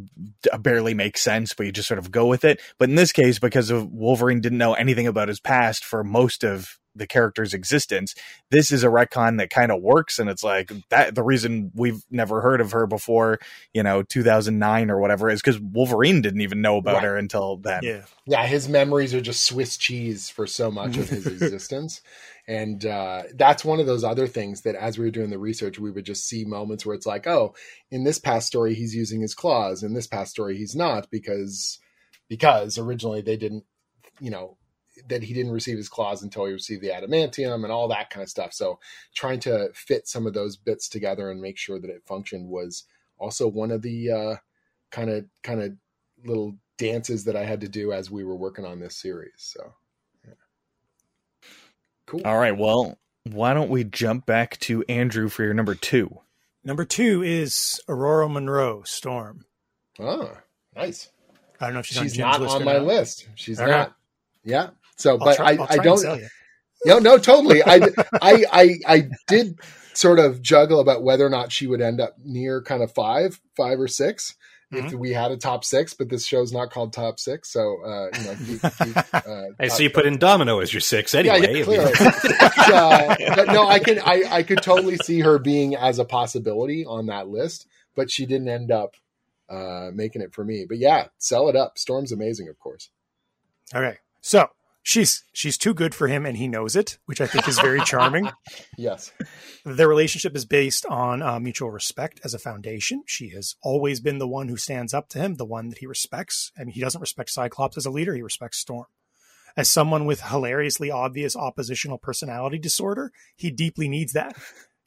barely makes sense, but you just sort of go with it. But in this case, because of Wolverine didn't know anything about his past for most of the character's existence, this is a retcon that kind of works, and it's like that. The reason we've never heard of her before you know 2009 or whatever is because wolverine didn't even know about Right. her until then Yeah. yeah, his memories are just Swiss cheese for so much of his *laughs* existence. And uh, that's one of those other things that as we were doing the research, we would just see moments where it's like, oh, in this past story, he's using his claws. In this past story, he's not because because originally they didn't, you know, that he didn't receive his claws until he received the adamantium and all that kind of stuff. So trying to fit some of those bits together and make sure that it functioned was also one of the kind of kind of little dances that I had to do as we were working on this series. So, yeah. cool. all right well why don't we jump back to andrew for your number two Number two is Ororo Munroe Storm. Oh, nice. I don't know if she's, She's, on not on my not. list. She's All not. right. Yeah. So, I'll but try, I, I'll I try and don't. sell you. No, no, totally. I, *laughs* I, I, I did sort of juggle about whether or not she would end up near kind of five, five or 6 if Mm-hmm. we had a top six. But this show's not called top six, so uh, you know. Keep, keep, *laughs* uh, I top see you put in Domino as your six anyway. Yeah, yeah, clearly. *laughs* but, uh, but no, I can I, I could totally see her being as a possibility on that list, but she didn't end up uh, making it for me. But yeah, sell it up. Storm's amazing, of course. Okay. So she's she's too good for him and he knows it, which I think is very charming. *laughs* Yes. Their relationship is based on uh, mutual respect as a foundation. She has always been the one who stands up to him, the one that he respects. I mean, he doesn't respect Cyclops as a leader, he respects Storm. As someone with hilariously obvious oppositional personality disorder, he deeply needs that.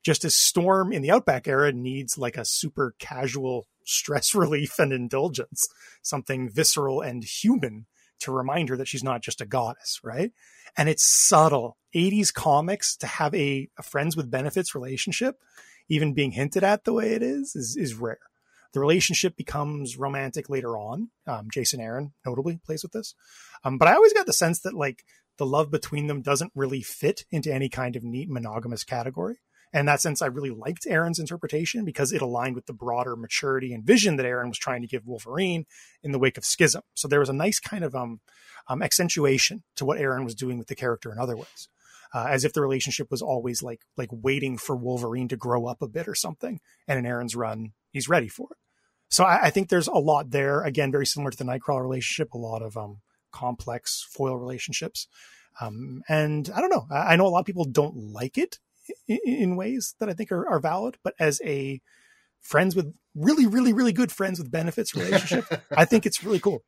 Just as Storm in the Outback era needs like a super casual stress *laughs* relief and indulgence, something visceral and human to remind her that she's not just a goddess, right? And it's subtle. 80s comics to have a, a friends with benefits relationship, even being hinted at the way it is, is, is rare. The relationship becomes romantic later on. Um, Jason Aaron notably plays with this. Um, but I always got the sense that like the love between them doesn't really fit into any kind of neat monogamous category. And in that sense, I really liked Aaron's interpretation because it aligned with the broader maturity and vision that Aaron was trying to give Wolverine in the wake of Schism. So there was a nice kind of um, um, accentuation to what Aaron was doing with the character in other ways. Uh, as if the relationship was always like like waiting for Wolverine to grow up a bit or something. And in Aaron's run, he's ready for it. So I, I think there's a lot there. Again, very similar to the Nightcrawler relationship, a lot of um, complex foil relationships. Um, and I don't know. I, I, know a lot of people don't like it in, in ways that I think are, are, valid, but as a friends with really, really, really good friends with benefits relationship, *laughs* I think it's really cool.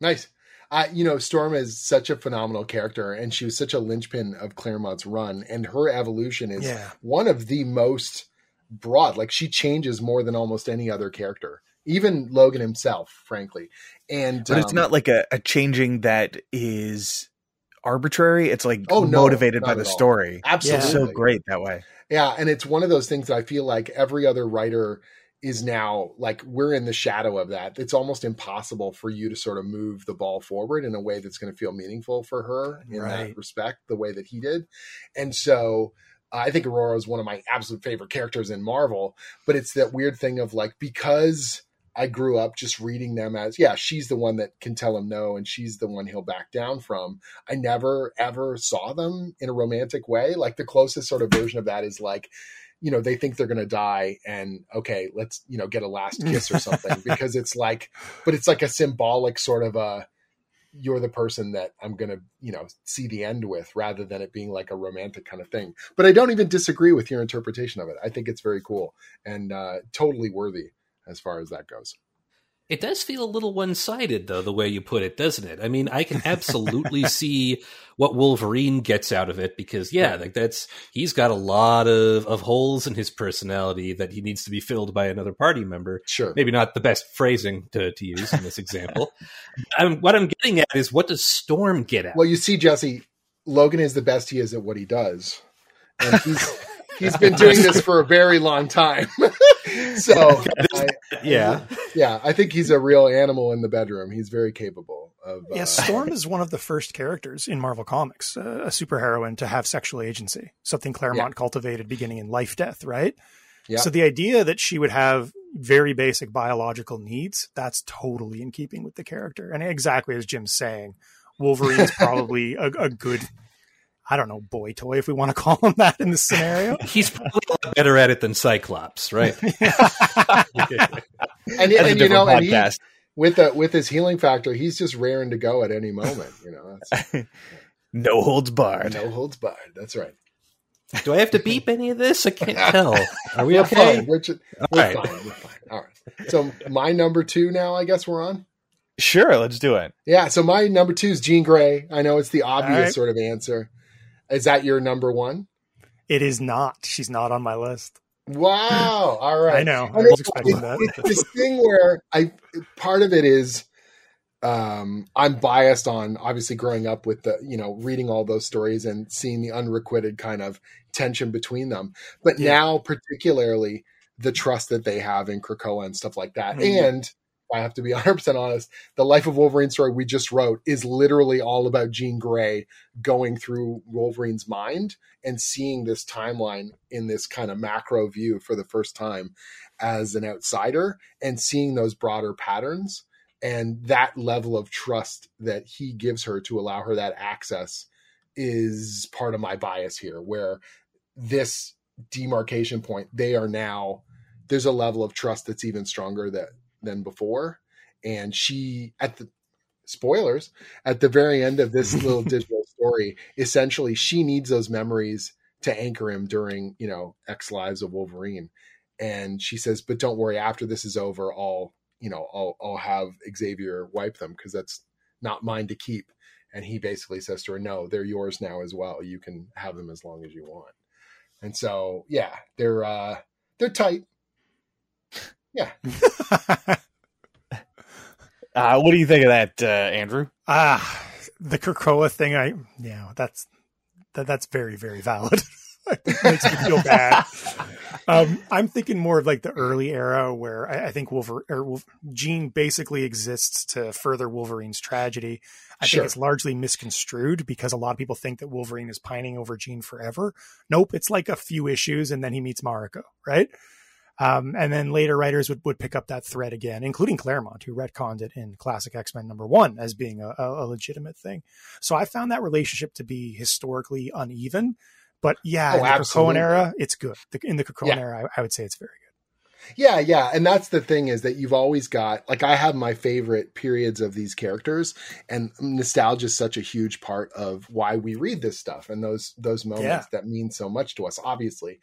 Nice. Uh, you know, Storm is such a phenomenal character, and she was such a linchpin of Claremont's run, and her evolution is yeah. one of the most broad. Like she changes more than almost any other character, even Logan himself, frankly. And but it's um, not like a, a changing that is arbitrary. It's like oh, no, motivated by the story. Absolutely. It's so great that way. Yeah. And it's one of those things that I feel like every other writer is now like we're in the shadow of that. It's almost impossible for you to sort of move the ball forward in a way that's going to feel meaningful for her in right. that respect, the way that he did. And so uh, I think Ororo is one of my absolute favorite characters in Marvel, but it's that weird thing of like, because I grew up just reading them as, yeah, she's the one that can tell him no, and she's the one he'll back down from. I never ever saw them in a romantic way. Like the closest sort of version of that is like, you know, they think they're going to die, and okay, let's, you know, get a last kiss or something *laughs* because it's like, but it's like a symbolic sort of a, you're the person that I'm going to, you know, see the end with rather than it being like a romantic kind of thing. But I don't even disagree with your interpretation of it. I think it's very cool and uh, totally worthy as far as that goes. It does feel a little one sided, though, the way you put it, doesn't it? I mean, I can absolutely *laughs* see what Wolverine gets out of it because, yeah, like that's he's got a lot of, of holes in his personality that he needs to be filled by another party member. Sure. Maybe not the best phrasing to, to use in this example. *laughs* I'm, what I'm getting at is what does Storm get at? Well, you see, Jesse, Logan is the best he is at what he does. And he's. he's been doing *laughs* this for a very long time. *laughs* so I, yeah, yeah, I think he's a real animal in the bedroom. He's very capable of. Yeah, uh, Storm *laughs* is one of the first characters in Marvel Comics, uh, a superheroine to have sexual agency, something Claremont yeah. cultivated beginning in Life Death, right? Yeah. So the idea that she would have very basic biological needs, that's totally in keeping with the character. And exactly as Jim's saying, Wolverine's *laughs* probably a, a good I don't know, boy toy, if we want to *laughs* call him that in this scenario. *laughs* He's probably a lot better at it than Cyclops, right? *laughs* and, and, and you know, and he, with the, with his healing factor, he's just raring to go at any moment. You know, no holds barred. No holds barred. That's right. Do I have to beep any of this? I can't tell. Are we okay? Fine. We're, just, we're right. fine. We're fine. All right. So my number two now, I guess we're on. Sure, let's do it. Yeah. So my number two is Jean Grey. I know it's the obvious right. sort of answer. Is that your number one? It is not. She's not on my list. Wow. *laughs* All right. I know. I was expecting that. It's this thing where I part of it is um I'm biased on obviously growing up with the, you know, reading all those stories and seeing the unrequited kind of tension between them. But yeah. now particularly the trust that they have in Krakoa and stuff like that. Mm-hmm. And I have to be *laughs* 100% honest, the Life of Wolverine story we just wrote is literally all about Jean Grey going through Wolverine's mind and seeing this timeline in this kind of macro view for the first time as an outsider and seeing those broader patterns and that level of trust that he gives her to allow her that access is part of my bias here where this demarcation point they are now there's a level of trust that's even stronger that than before. And she, at the spoilers, at the very end of this *laughs* little digital story, essentially she needs those memories to anchor him during, you know, X Lives of Wolverine. And she says, but don't worry, after this is over, I'll, you know, I'll, I'll have Xavier wipe them because that's not mine to keep. And he basically says to her, no, they're yours now as well. You can have them as long as you want. And so, yeah, they're, uh, they're tight Yeah. *laughs* Uh, what do you think of that, uh, Andrew? Ah, the Krakoa thing. I yeah, that's that, that's very very valid. *laughs* it makes me feel bad. *laughs* Um, I'm thinking more of like the early era where I, I think Wolverine or Wolf, Jean basically exists to further Wolverine's tragedy. I Sure. think it's largely misconstrued because a lot of people think that Wolverine is pining over Jean forever. Nope, it's like a few issues and then he meets Mariko, right? Um, and then later writers would, would pick up that thread again, including Claremont, who retconned it in Classic X Men number one as being a, a, legitimate thing. So I found that relationship to be historically uneven. But yeah, Oh, in the absolutely. era, it's good. In the Krakoan Yeah. era, I, I would say it's very good. Yeah, yeah, and that's the thing is that you've always got like I have my favorite periods of these characters, and nostalgia is such a huge part of why we read this stuff and those those moments Yeah. that mean so much to us, obviously.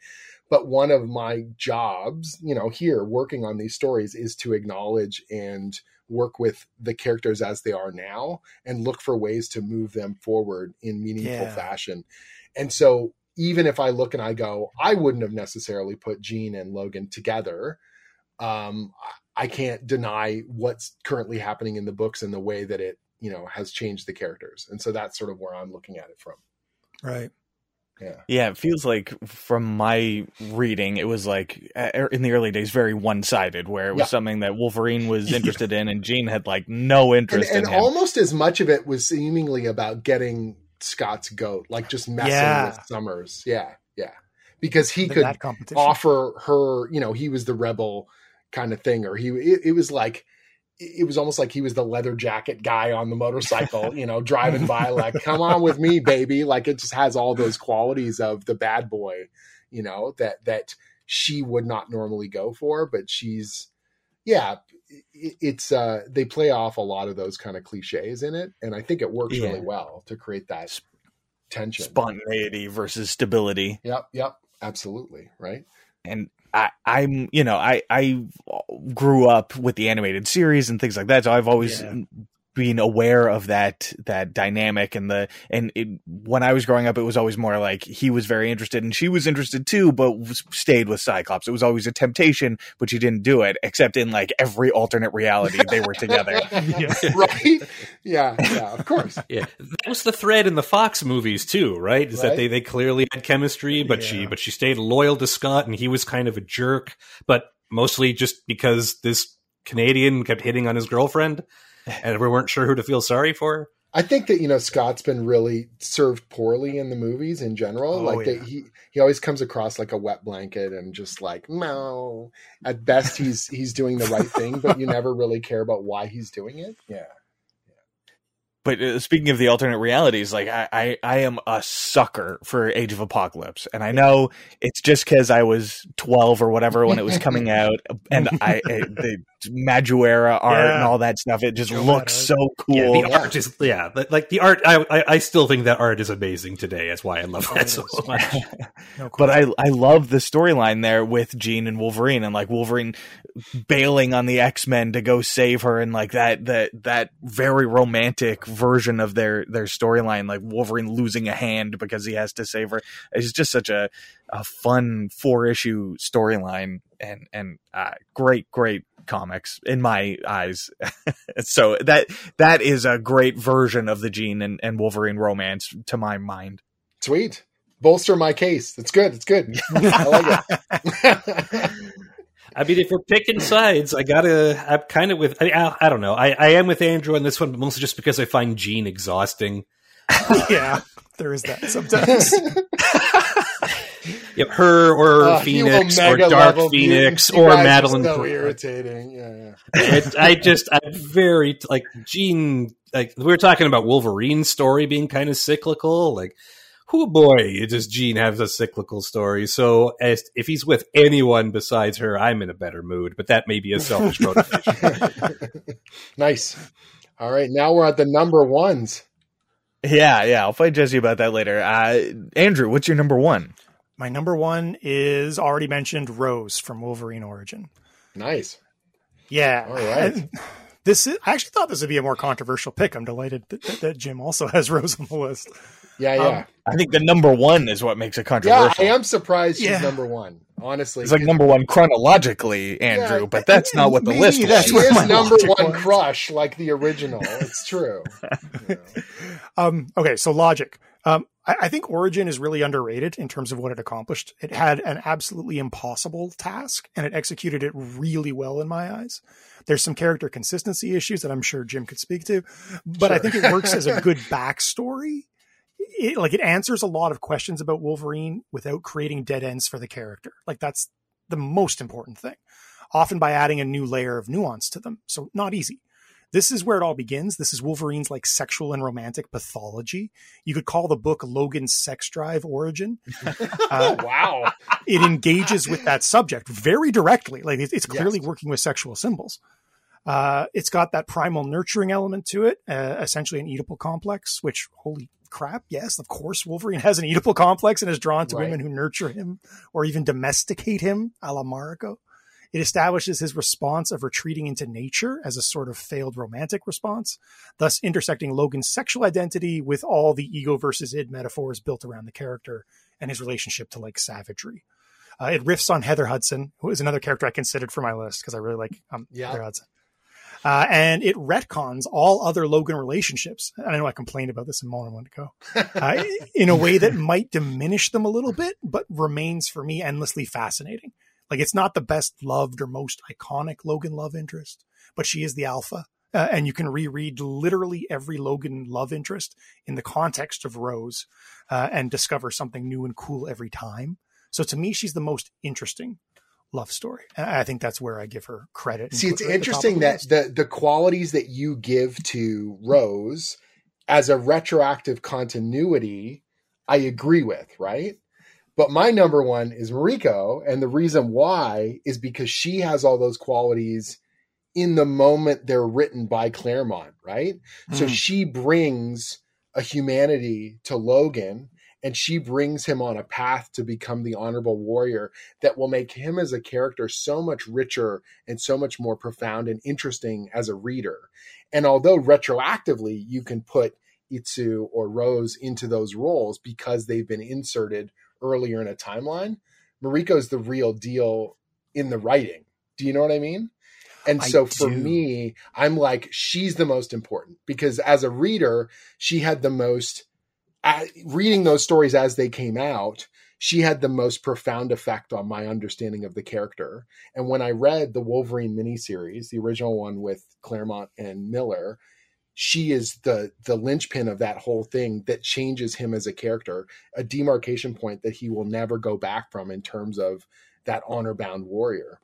But one of my jobs, you know, here working on these stories is to acknowledge and work with the characters as they are now and look for ways to move them forward in meaningful Yeah. fashion. And so even if I look and I go, I wouldn't have necessarily put Jean and Logan together. Um, I can't deny what's currently happening in the books and the way that it, you know, has changed the characters. And so that's sort of where I'm looking at it from. Right. Yeah. Yeah, it feels like from my reading, it was like uh, in the early days very one sided, where it was Yeah. something that Wolverine was *laughs* interested in, and Jean had like no interest and in him. almost as much of it was seemingly about getting Scott's goat, like just messing Yeah. with Summers. Yeah. Yeah. Because he could offer her, you know, he was the rebel kind of thing, or he, it, it was like, it was almost like he was the leather jacket guy on the motorcycle, you know, driving by, like, come on with me, baby. Like it just has all those qualities of the bad boy, you know, that, that she would not normally go for, but she's, yeah, it, it's, uh, they play off a lot of those kind of cliches in it. And I think it works Yeah. really well to create that tension. Spontaneity versus stability. Yep. Yep. Absolutely. Right. and I, I'm, you know, I I grew up with the animated series and things like that, so I've always Yeah. Been aware of that that dynamic and the and it, when I was growing up, it was always more like he was very interested and she was interested too, but stayed with Cyclops. It was always a temptation, but she didn't do it, except in like every alternate reality they were together. *laughs* *laughs* right? Yeah, yeah, of course. *laughs* Yeah, that was the thread in the Fox movies too, right? Is that they they clearly had chemistry, but she but she stayed loyal to Scott, and he was kind of a jerk, but mostly just because this Canadian kept hitting on his girlfriend, and we weren't sure who to feel sorry for. I think that you know Scott's been really served poorly in the movies in general. Oh, like yeah. that he he always comes across like a wet blanket and just like no. At best, he's he's doing the right thing, but you *laughs* never really care about why he's doing it. Yeah, But uh, speaking of the alternate realities, like I, I, I am a sucker for Age of Apocalypse, and I know it's just because I was twelve or whatever when it was coming *laughs* out, and I I- the Madureira art and all that stuff. It just looks so cool. Yeah, the art is yeah, like the art. I, I I still think that art is amazing today. That's why I love Oh, that so much. *laughs* No But. I I love the storyline there with Jean and Wolverine and like Wolverine bailing on the X Men to go save her and like that that that very romantic version of their their storyline like Wolverine losing a hand because he has to save her. It's just such a a fun four issue storyline and and uh, great great comics in my eyes. *laughs* so that that is a great version of the Jean and, and Wolverine romance to my mind. sweet. Bolster my case. It's good. It's good. *laughs* I like it. *laughs* I mean, if we're picking sides, I gotta. I'm kind of with. I, I, I don't know. I, I am with Andrew on this one, but mostly just because I find Jean exhausting. *laughs* yeah, there is that sometimes. *laughs* Yep, her or Uh, Phoenix or Dark Phoenix or Madeline. So irritating. Yeah, yeah. It- I just, I'm very like Jean. Like we were talking about Wolverine's story being kind of cyclical. Like, who boy, does Jean have a cyclical story? So as if he's with anyone besides her, I'm in a better mood. But that may be a selfish motivation. *laughs* nice. All right, now we're at the number ones. Yeah, yeah. I'll fight Jesse about that later. Uh, Andrew, what's your number one? My number one is already mentioned Rose from Wolverine Origin. Nice. Yeah. All right. And *laughs* This is, I actually thought this would be a more controversial pick. I'm delighted that, that, that Jim also has Rose on the list. Yeah, yeah, Um, I think the number one is what makes it controversial. yeah. I am surprised she's number one. Honestly, It's like number one chronologically, Andrew, Yeah, but that's not what the maybe list that's she was. where my is number one was. crush, like the original. It's *laughs* true. You *laughs* know. Um, okay, so logic. Um, I, I think Origin is really underrated in terms of what it accomplished. It had an absolutely impossible task, and it executed it really well in my eyes. There's some character consistency issues that I'm sure Jim could speak to, but I think it works as a *laughs* good backstory. It, like it answers a lot of questions about Wolverine without creating dead ends for the character. Like that's the most important thing. Often by adding a new layer of nuance to them. So not easy this is where it all begins. This is Wolverine's like sexual and romantic pathology. You could call the book Logan's sex drive origin. *laughs* Uh, wow. it engages with that subject very directly. Like it's, it's clearly Yes. working with sexual symbols. Uh, it's got that primal nurturing element to it, uh, essentially an Oedipal complex, which holy crap. Yes, of course, Wolverine has an Oedipal complex and is drawn to Right. women who nurture him or even domesticate him a la Mariko. It establishes his response of retreating into nature as a sort of failed romantic response, thus intersecting Logan's sexual identity with all the ego versus id metaphors built around the character and his relationship to like savagery. Uh, it riffs on Heather Hudson, who is another character I considered for my list because I really like um, Yeah. Heather Hudson. Uh, and it retcons all other Logan relationships. And I know I complained about this a moment ago, *laughs* uh, in a way that might diminish them a little bit, but remains for me endlessly fascinating. Like it's not the best loved or most iconic Logan love interest, but she is the alpha. Uh, and you can reread literally every Logan love interest in the context of Rose uh, and discover something new and cool every time. So to me, she's the most interesting love story. And I think that's where I give her credit. See, it's her at the top of interesting that the the qualities that you give to Rose as a retroactive continuity, I agree with, right? But my number one is Mariko, and the reason why is because she has all those qualities in the moment they're written by Claremont, right? So Mm. she brings a humanity to Logan and she brings him on a path to become the honorable warrior that will make him as a character so much richer and so much more profound and interesting as a reader. And although retroactively you can put Itsu or Rose into those roles because they've been inserted earlier in a timeline, Mariko's the real deal in the writing. Do you know what I mean? And I so for do. me, I'm like, she's the most important because as a reader, she had the most, uh, reading those stories as they came out, she had the most profound effect on my understanding of the character. And when I read the Wolverine miniseries, the original one with Claremont and Miller, she is the the linchpin of that whole thing that changes him as a character, a demarcation point that he will never go back from in terms of that honor bound warrior.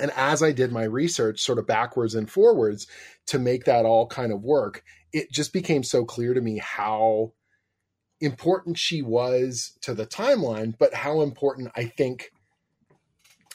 And as I did my research, sort of backwards and forwards, to make that all kind of work, it just became so clear to me how important she was to the timeline, but how important I think,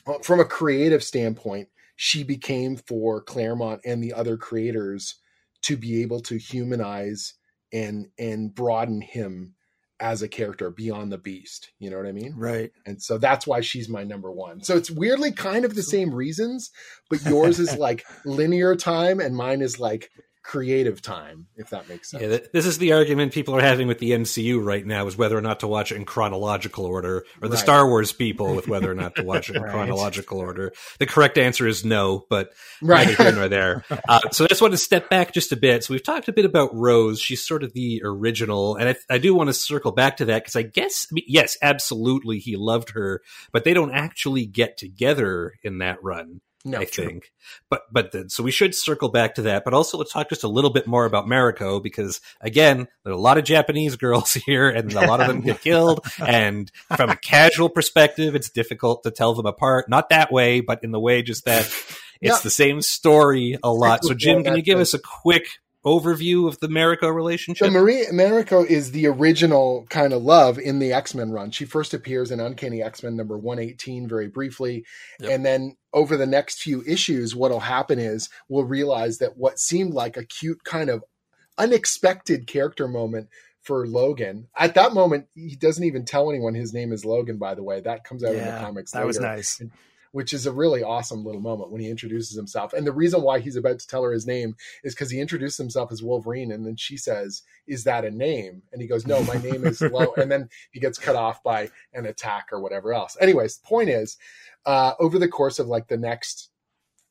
uh, from a creative standpoint, she became for Claremont and the other creators to be able to humanize and and broaden him as a character beyond the beast. You know what I mean? Right. And so that's why she's my number one. So it's weirdly kind of the same reasons, but yours is *laughs* like linear time and mine is like creative time, if that makes sense. Yeah, this is the argument people are having with the MCU right now is whether or not to watch it in chronological order, or the Right. Star Wars people with whether or not to watch it in *laughs* Right. chronological order. The correct answer is no, but Right. neither here nor there. Uh, so I just want to step back just a bit. So we've talked a bit about Rose. She's sort of the original, and I, I do want to circle back to that because I guess, I mean, yes, absolutely, he loved her, but they don't actually get together in that run. No, I think. But but the, so we should circle back to that. But also let's talk just a little bit more about Mariko because again, there are a lot of Japanese *laughs* girls here, and a lot of them get killed. And from a casual perspective, it's difficult to tell them apart. Not that way, but in the way just that it's Yeah. the same story a lot. So Jim, can you give us a quick overview of the Mariko relationship? So Marie Mariko is the original kind of love in the X Men run. She first appears in Uncanny X Men number one eighteen very briefly, Yep. and then over the next few issues, what'll happen is we'll realize that what seemed like a cute kind of unexpected character moment for Logan. At that moment, he doesn't even tell anyone his name is Logan. By the way, that comes out in the comics. that was later. nice. Which is a really awesome little moment when he introduces himself. And the reason why he's about to tell her his name is because he introduces himself as Wolverine, and then she says, "Is that a name?" And he goes, "No, my name is Lo." *laughs* and then he gets cut off by an attack or whatever else. Anyways, the point is, uh, over the course of like the next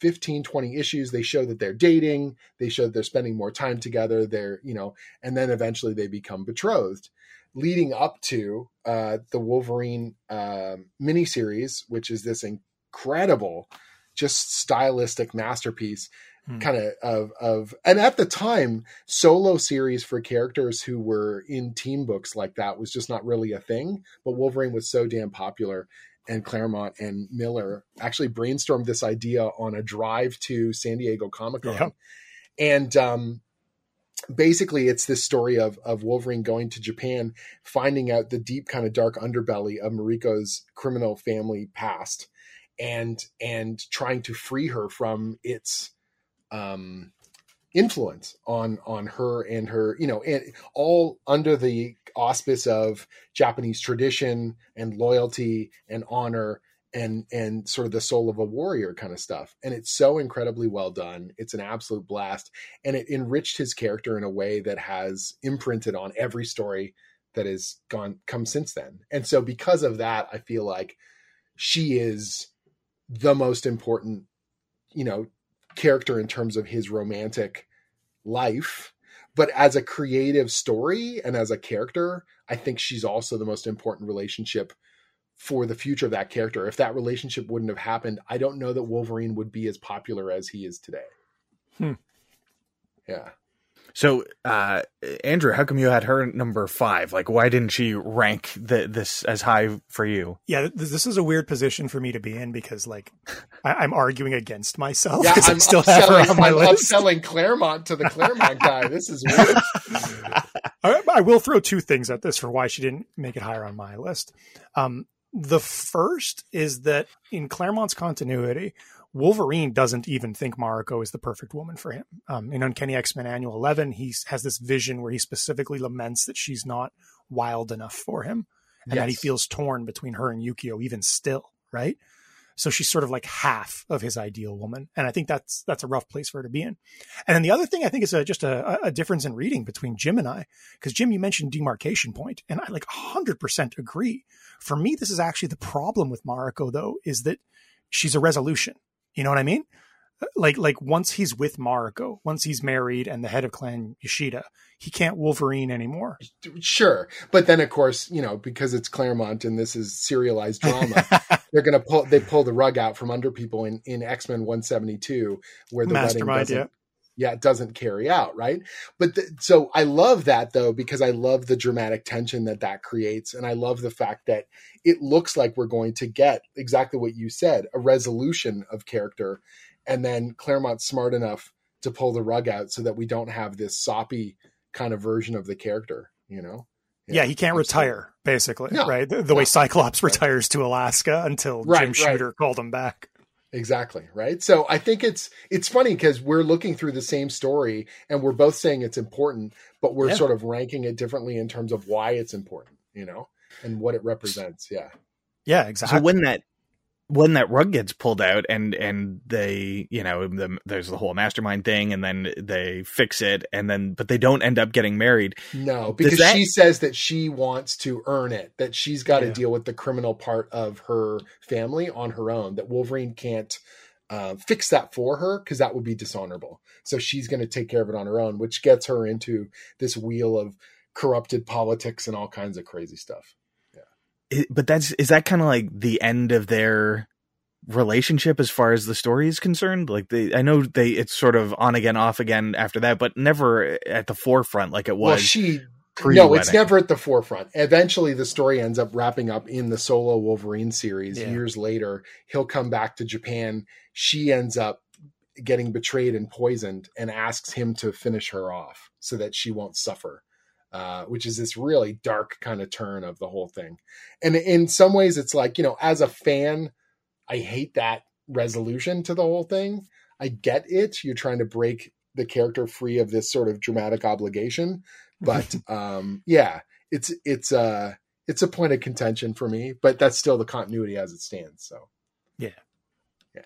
15 20 issues they show that they're dating they show that they're spending more time together they're you know and then eventually they become betrothed leading up to uh, the wolverine uh, miniseries which is this incredible just stylistic masterpiece Hmm. kind of of of and at the time solo series for characters who were in team books like that was just not really a thing but wolverine was so damn popular and claremont and miller actually brainstormed this idea on a drive to san diego comic-con Yeah. and um basically it's this story of of wolverine going to japan finding out the deep kind of dark underbelly of mariko's criminal family past and and trying to free her from its um influence on on her and her you know and all under the auspice of japanese tradition and loyalty and honor and and sort of the soul of a warrior kind of stuff. And it's so incredibly well done. It's an absolute blast. And it enriched his character in a way that has imprinted on every story that has gone come since then. And so because of that i feel like she is the most important you know character in terms of his romantic life. But as a creative story and as a character i think she's also the most important relationship for the future of that character. If that relationship wouldn't have happened i don't know that wolverine would be as popular as he is today. Hmm. yeah So, uh, Andrew, how come you had her number five? Like, why didn't she rank the, this as high for you? Yeah, this is a weird position for me to be in because, like, I- I'm arguing against myself yeah because I i'm still have her on my I'm list. upselling claremont to the claremont *laughs* guy this is weird *laughs* I, I will throw two things at this for why she didn't make it higher on my list. Um, the first is that in Claremont's continuity, Wolverine doesn't even think Mariko is the perfect woman for him. Um, in Uncanny X Men Annual 11, he has this vision where he specifically laments that she's not wild enough for him and that he feels torn between her and Yukio even still, right? So she's sort of like half of his ideal woman, and I think that's that's a rough place for her to be in. And then the other thing I think is a, just a, a difference in reading between Jim and I, because Jim, you mentioned demarcation point, and I like hundred percent agree. For me, this is actually the problem with Mariko, though, is that she's a resolution. You know what I mean? Like like once he's with Mariko, once he's married and the head of Clan Yoshida, he can't Wolverine anymore. sure but then of course you know because it's claremont and this is serialized drama *laughs* they're gonna pull they pull the rug out from under people in in x-men 172 where the wedding Mastermind, doesn't yeah. Yeah it doesn't carry out right but the, so i love that though because i love the dramatic tension that that creates and i love the fact that it looks like we're going to get exactly what you said a resolution of character and then claremont's smart enough to pull the rug out so that we don't have this soppy kind of version of the character you know Yeah, he can't absolutely. retire, basically, No. right? The, the way No. Cyclops retires to Alaska until Right, Jim right. Shooter called him back. Exactly. Right. So I think it's it's funny because we're looking through the same story and we're both saying it's important, but we're Yeah. sort of ranking it differently in terms of why it's important, you know, and what it represents. Yeah. Yeah, exactly. So when that when that rug gets pulled out and and they you know the, there's the whole mastermind thing and then they fix it and then but they don't end up getting married No, because that- she says that she wants to earn it, that she's got to Yeah. deal with the criminal part of her family on her own, that Wolverine can't uh, fix that for her because that would be dishonorable. So she's going to take care of it on her own, which gets her into this wheel of corrupted politics and all kinds of crazy stuff. But that's is that kind of like the end of their relationship as far as the story is concerned like they i know they it's sort of on again off again after that but never at the forefront like it was well, she pre-wedding. no, it's never at the forefront. Eventually, the story ends up wrapping up in the solo Wolverine series. Yeah. Years later, he'll come back to Japan. She ends up getting betrayed and poisoned, and asks him to finish her off so that she won't suffer. Uh, which is this really dark kind of turn of the whole thing. And in some ways, it's like you know, as a fan, I hate that resolution to the whole thing. I get it. You're trying to break the character free of this sort of dramatic obligation *laughs* but um yeah it's it's uh it's a point of contention for me but that's still the continuity as it stands so yeah. Yeah.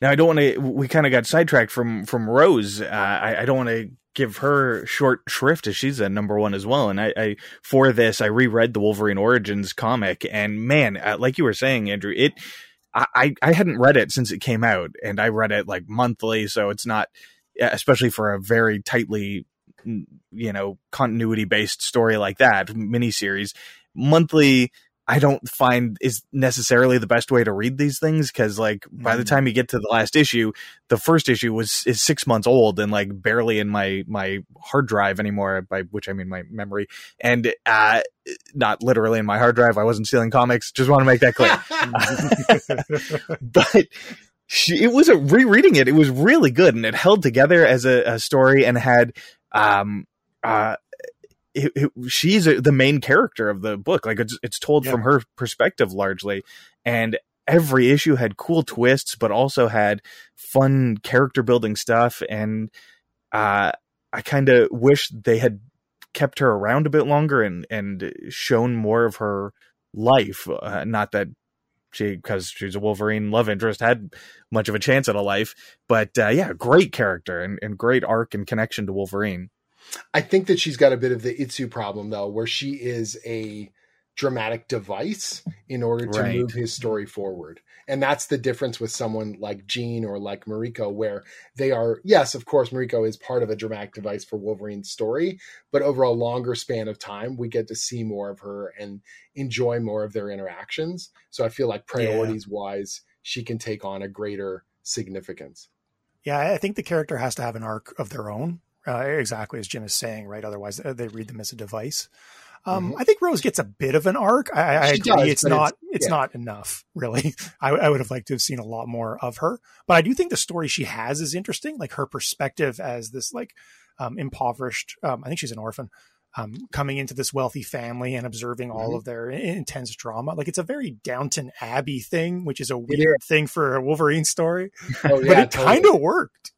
Now I don't want to. We kind of got sidetracked from from Rose. Uh, I, I don't want to give her short shrift as she's a number one as well. And I, I for this I reread the Wolverine Origins comic, and man, uh, like you were saying, Andrew, it. I, I hadn't read it since it came out, and I read it like monthly, so it's not, especially for a very tightly, you know, continuity based story like that miniseries. Monthly I don't find is necessarily the best way to read these things because like by the mm. time you get to the last issue, the first issue was is six months old and like barely in my my hard drive anymore. By which I mean my memory, and uh, not literally in my hard drive. I wasn't stealing comics. Just want to make that clear. *laughs* *laughs* but she, it was a rereading it. It was really good and it held together as a, a story and had um uh it, it, she's a, the main character of the book. Like it's it's told yeah. from her perspective largely, and every issue had cool twists, but also had fun character building stuff. And uh, I kind of wish they had kept her around a bit longer and and shown more of her life. Uh, not that she because she's a Wolverine love interest had much of a chance at a life, but uh, yeah, great character and, and great arc and connection to Wolverine. I think that she's got a bit of the Itsu problem though, where she is a dramatic device in order to right. move his story forward. And that's the difference with someone like Jean or like Mariko, where they are, yes, of course, Mariko is part of a dramatic device for Wolverine's story, but over a longer span of time, we get to see more of her and enjoy more of their interactions. So I feel like priorities yeah. wise, she can take on a greater significance. Yeah, I think the character has to have an arc of their own uh, exactly as Jim is saying, right? Otherwise, uh, they read them as a device. Um, mm-hmm. I think Rose gets a bit of an arc. I, I agree. Does, it's not. It's, it's yeah. not enough, really. *laughs* I, I, would have liked to have seen a lot more of her, but I do think the story she has is interesting. Like her perspective as this like um, impoverished. Um, I think she's an orphan. Um, coming into this wealthy family and observing mm-hmm. all of their intense drama. Like it's a very Downton Abbey thing, which is a weird yeah. thing for a Wolverine story, *laughs* oh, yeah, but it totally. kind of worked.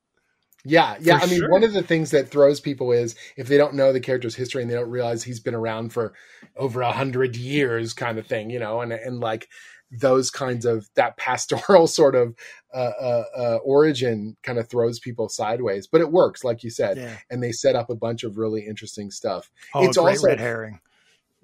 Yeah, yeah. For I mean, sure. one of the things that throws people is if they don't know the character's history and they don't realize he's been around for over a hundred years, kind of thing, you know, and and like those kinds of that pastoral *laughs* sort of uh, uh, uh, origin kind of throws people sideways, but it works, like you said, yeah. and they set up a bunch of really interesting stuff. Oh, it's also red herring.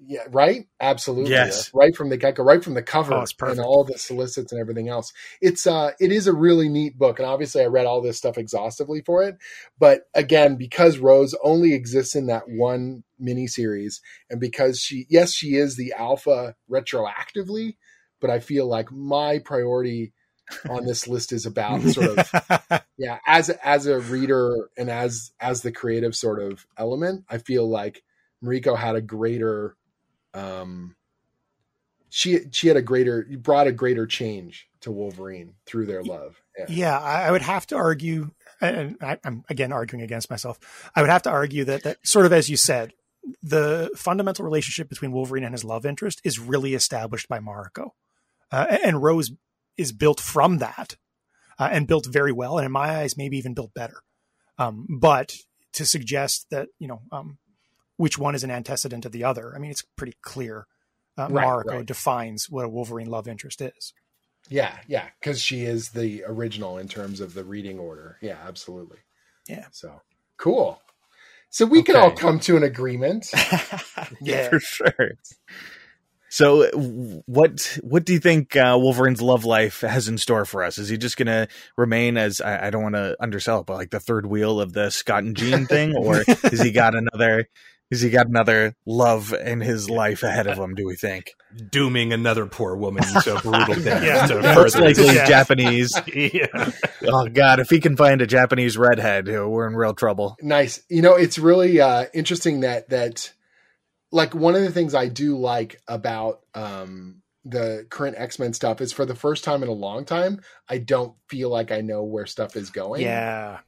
Yeah, right. Absolutely. Yes. Right from the get go, right from the cover oh, and all the solicits and everything else. It's uh, it is a really neat book, and obviously I read all this stuff exhaustively for it. But again, because Rose only exists in that one miniseries, and because she, yes, she is the alpha retroactively, but I feel like my priority on this list is about sort of *laughs* yeah as as a reader and as as the creative sort of element i feel like mariko had a greater um, she she had a greater brought a greater change to Wolverine through their love. Yeah, yeah I would have to argue, and I, am again arguing against myself. I would have to argue that that sort of as you said, the fundamental relationship between Wolverine and his love interest is really established by Mariko, uh, and Rose is built from that, uh, and built very well, and in my eyes, maybe even built better. Um, but to suggest that you know um, which one is an antecedent of the other. I mean, it's pretty clear. Uh, right, Mariko right. defines what a Wolverine love interest is. Yeah, yeah, because she is the original in terms of the reading order. Yeah, absolutely. Yeah. So cool. So we okay. can all come to an agreement. *laughs* *laughs* yeah, for sure. So, what what do you think uh, Wolverine's love life has in store for us? Is he just going to remain as I, I don't want to undersell it, but like the third wheel of the Scott and Jean thing, or *laughs* has he got another has he got another love in his life ahead of him? Do we think dooming another poor woman to brutal *laughs* death? yeah, to most likely yeah. Japanese. *laughs* yeah. Oh God, if he can find a Japanese redhead, we're in real trouble. Nice. You know, it's really uh, interesting that that like one of the things I do like about um, the current X Men stuff is for the first time in a long time, I don't feel like I know where stuff is going. Yeah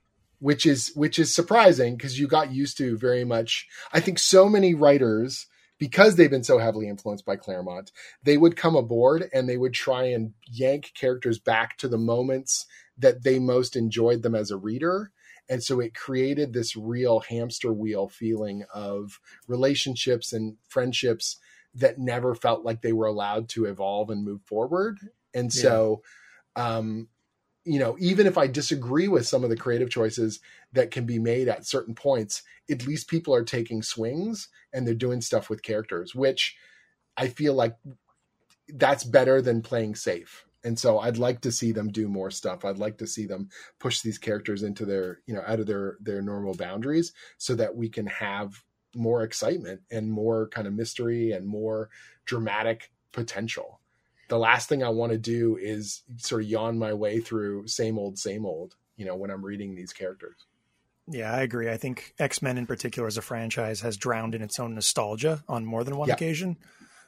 which is which is surprising because you got used to very much. I think so many writers because they've been so heavily influenced by Claremont, they would come aboard and they would try and yank characters back to the moments that they most enjoyed them as a reader. And so it created this real hamster wheel feeling of relationships and friendships that never felt like they were allowed to evolve and move forward. And yeah. so um, you know, even if I disagree with some of the creative choices that can be made at certain points, at least people are taking swings and they're doing stuff with characters, which I feel like that's better than playing safe. And so I'd like to see them do more stuff. I'd like to see them push these characters into their, you know, out of their their normal boundaries so that we can have more excitement and more kind of mystery and more dramatic potential. The last thing I want to do is sort of yawn my way through same old, same old, you know, when I'm reading these characters. Yeah, I agree. I think X Men in particular as a franchise has drowned in its own nostalgia on more than one yeah. occasion.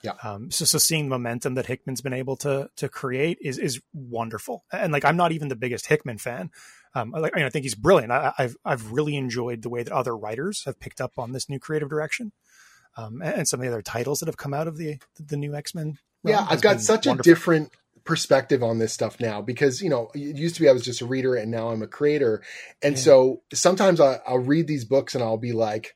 Yeah. Um, so, so seeing the momentum that Hickman's been able to to create is is wonderful. And like, I'm not even the biggest Hickman fan. Um, like, I think he's brilliant. I, have I've really enjoyed the way that other writers have picked up on this new creative direction, um, and some of the other titles that have come out of the the new X Men. Yeah, I've got such wonderful. a different perspective on this stuff now because you know it used to be I was just a reader and now I'm a creator, and yeah. so sometimes I, I'll read these books and I'll be like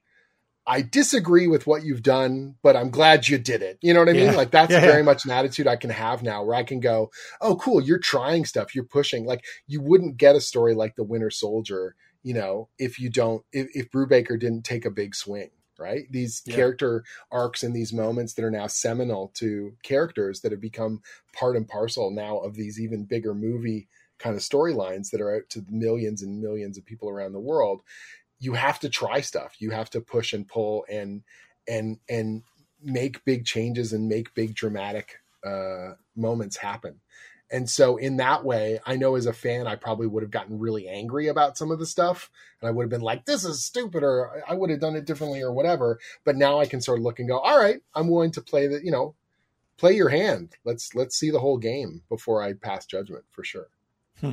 I disagree with what you've done, but I'm glad you did it. You know what I mean? Like that's yeah, very yeah. much an attitude I can have now where I can go, Oh, cool. You're trying stuff. You're pushing. Like you wouldn't get a story like the winter soldier, you know, if you don't, if, if Brubaker didn't take a big swing, right? These yeah. character arcs and these moments that are now seminal to characters that have become part and parcel now of these even bigger movie kind of storylines that are out to millions and millions of people around the world you have to try stuff. You have to push and pull and and and make big changes and make big dramatic uh, moments happen. And so, in that way, I know as a fan, I probably would have gotten really angry about some of the stuff, and I would have been like, "This is stupid," or "I would have done it differently," or whatever. But now I can sort of look and go, "All right, I'm willing to play the, you know, play your hand. Let's let's see the whole game before I pass judgment for sure." Hmm.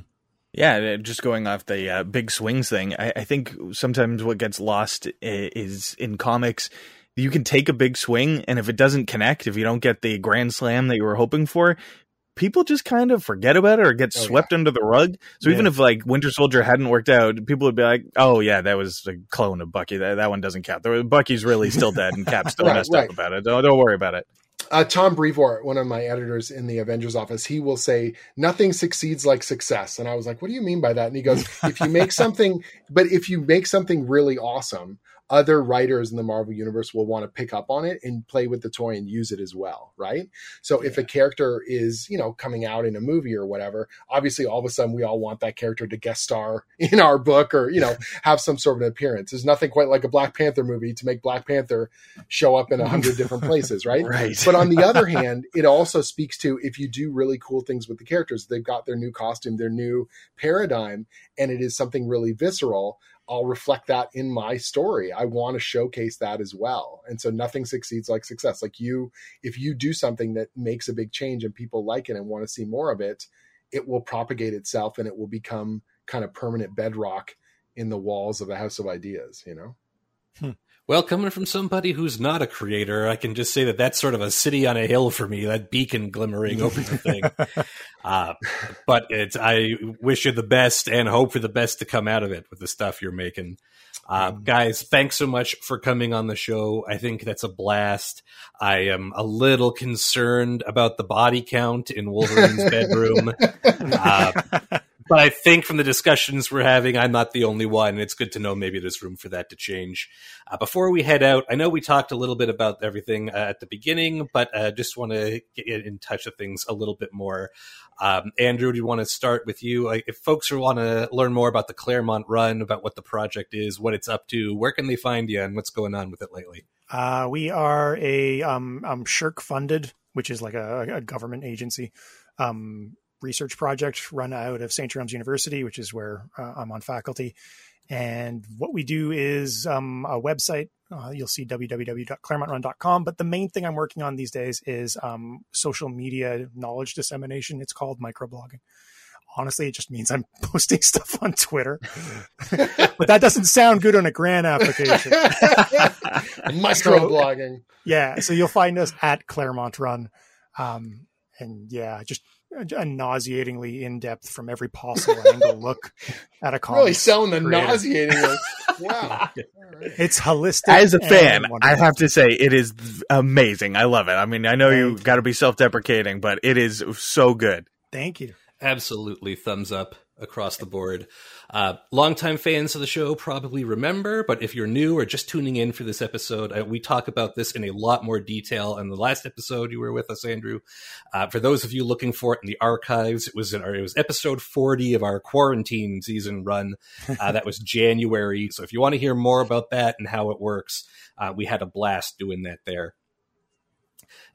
Yeah, just going off the uh, big swings thing, I, I, think sometimes what gets lost is in comics, you can take a big swing, and if it doesn't connect, if you don't get the grand slam that you were hoping for, people just kind of forget about it or get oh, swept yeah. under the rug. So yeah. even if like Winter Soldier hadn't worked out, people would be like, "Oh yeah, that was a clone of Bucky. That that one doesn't count. Bucky's really still dead, and Cap's still *laughs* right, messed right. up about it. Don't, don't worry about it." uh, Tom Brevoort, one of my editors in the Avengers office, he will say, nothing succeeds like success. And I was like, what do you mean by that? And he goes, if you make *laughs* something, but if you make something really awesome, other writers in the Marvel universe will want to pick up on it and play with the toy and use it as well, right? So yeah. if a character is, you know, coming out in a movie or whatever, obviously all of a sudden we all want that character to guest star *laughs* in our book or, you know, *laughs* have some sort of an appearance. There's nothing quite like a Black Panther movie to make Black Panther show up in a hundred different *laughs* places, right? right. But on the other hand, it also speaks to if you do really cool things with the characters, they've got their new costume, their new paradigm, and it is something really visceral I'll reflect that in my story. I want to showcase that as well. And so nothing succeeds like success. Like you, if you do something that makes a big change and people like it and want to see more of it, it will propagate itself and it will become kind of permanent bedrock in the walls of the house of ideas, you know? Hmm. Well, coming from somebody who's not a creator, I can just say that that's sort of a city on a hill for me. That beacon glimmering over the thing. *laughs* Uh, but it's I wish you the best and hope for the best to come out of it with the stuff you're making. Uh, guys, thanks so much for coming on the show. I think that's a blast. I am a little concerned about the body count in Wolverine's *laughs* bedroom. Uh, but I think from the discussions we're having, I'm not the only one. It's good to know maybe there's room for that to change. Uh, before we head out, I know we talked a little bit about everything uh, at the beginning, but uh, just want to get in touch with things a little bit more. Um, Andrew, do you want to start with you? if folks want to learn more about the Claremont Run, about what the project is, what it's up to, where can they find you, and what's going on with it lately? Uh, we are a um, um, SSHRC funded, which is like a, a government agency. Um, research project run out of St. Jerome's University, which is where uh, I'm on faculty. And what we do is um, a website. Uh, you'll see www.claremontrun.com. But the main thing I'm working on these days is um, social media knowledge dissemination. It's called microblogging. Honestly, it just means I'm *laughs* posting stuff on Twitter. *laughs* but that doesn't sound good on a grant application. *laughs* microblogging. So, yeah. So you'll find us at Claremont Run. Um, and yeah, just a nauseatingly in depth from every possible angle look at a comic. Really selling the nauseating. *laughs* wow, it's holistic. As a fan, I have to say it is amazing. I love it. I mean, I know you got to be self deprecating, but it is so good. Thank you. Absolutely, thumbs up. Across the board. Uh, longtime fans of the show probably remember, but if you're new or just tuning in for this episode, we talk about this in a lot more detail in the last episode you were with us, Andrew. Uh, for those of you looking for it in the archives, it was in our, it was episode 40 of our quarantine season run. Uh, that was January. So if you want to hear more about that and how it works, uh, we had a blast doing that there.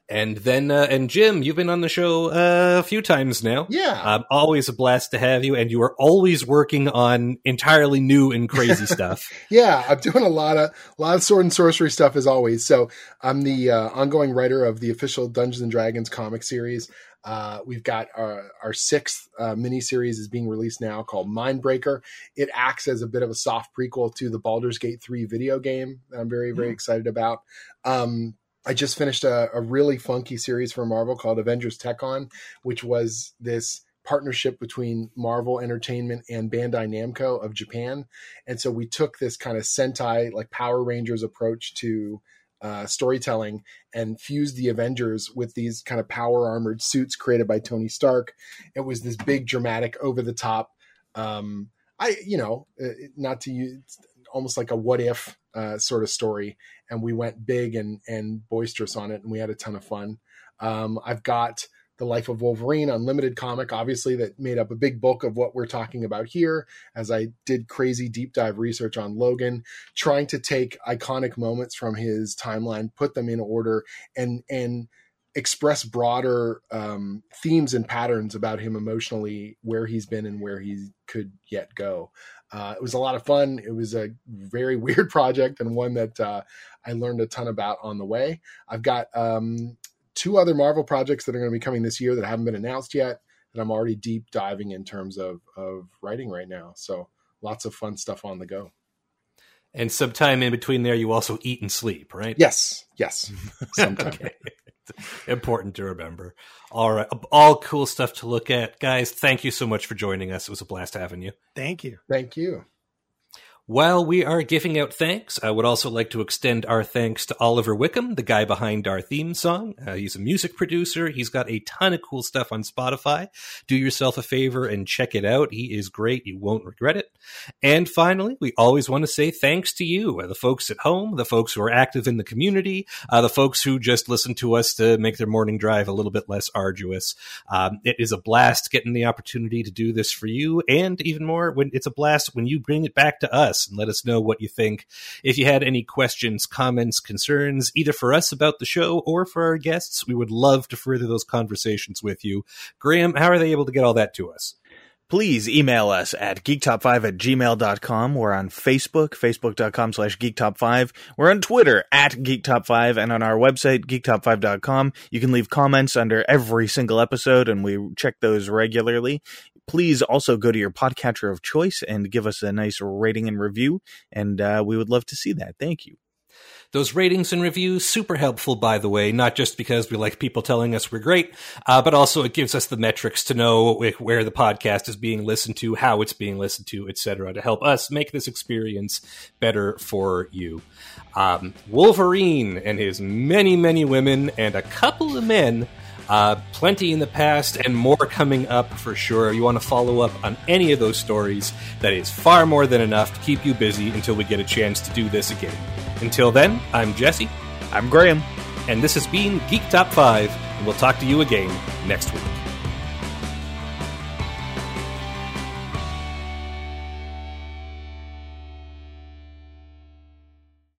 And then, uh, and Jim, you've been on the show uh, a few times now. Yeah. Um, always a blast to have you. And you are always working on entirely new and crazy *laughs* stuff. yeah, I'm doing a lot of a lot of sword and sorcery stuff as always. So I'm the uh, ongoing writer of the official Dungeons and Dragons comic series. Uh, we've got our, our sixth uh, mini series is being released now called Mindbreaker. It acts as a bit of a soft prequel to the Baldur's Gate 3 video game that I'm very, very mm. excited about. Um, I just finished a, a really funky series for Marvel called Avengers Tech-On, which was this partnership between Marvel Entertainment and Bandai Namco of Japan. And so we took this kind of Sentai, like Power Rangers approach to uh, storytelling and fused the Avengers with these kind of power armored suits created by Tony Stark. It was this big, dramatic, over the top. Um, I, you know, uh, not to use almost like a what if uh, sort of story, and we went big and and boisterous on it, and we had a ton of fun. Um, I've got the Life of Wolverine Unlimited comic, obviously, that made up a big bulk of what we're talking about here. As I did crazy deep dive research on Logan, trying to take iconic moments from his timeline, put them in order, and and express broader um, themes and patterns about him emotionally, where he's been and where he could yet go. Uh, it was a lot of fun. It was a very *laughs* weird project and one that uh, I learned a ton about on the way. I've got um, two other Marvel projects that are going to be coming this year that haven't been announced yet that I'm already deep diving in terms of of writing right now. So lots of fun stuff on the go. And sometime in between there, you also eat and sleep, right? Yes, yes. *laughs* okay. *laughs* Important to remember. All right. All cool stuff to look at. Guys, thank you so much for joining us. It was a blast having you. Thank you. Thank you. While we are giving out thanks, I would also like to extend our thanks to Oliver Wickham, the guy behind our theme song. Uh, he's a music producer. He's got a ton of cool stuff on Spotify. Do yourself a favor and check it out. He is great. You won't regret it. And finally, we always want to say thanks to you, uh, the folks at home, the folks who are active in the community, uh, the folks who just listen to us to make their morning drive a little bit less arduous. Um, it is a blast getting the opportunity to do this for you, and even more when it's a blast when you bring it back to us us and let us know what you think. If you had any questions, comments, concerns, either for us about the show or for our guests, we would love to further those conversations with you. Graham, how are they able to get all that to us? please email us at geektop5 at gmail.com. We're on Facebook, facebook.com slash geektop5. We're on Twitter at geektop5 and on our website, geektop5.com. You can leave comments under every single episode and we check those regularly please also go to your podcatcher of choice and give us a nice rating and review. And uh, we would love to see that. Thank you. Those ratings and reviews, super helpful, by the way, not just because we like people telling us we're great, uh, but also it gives us the metrics to know where the podcast is being listened to, how it's being listened to, etc., to help us make this experience better for you. Um, Wolverine and his many, many women and a couple of men uh, plenty in the past and more coming up for sure. You want to follow up on any of those stories. That is far more than enough to keep you busy until we get a chance to do this again. Until then, I'm Jesse. I'm Graham. And this has been Geek Top 5, and we'll talk to you again next week.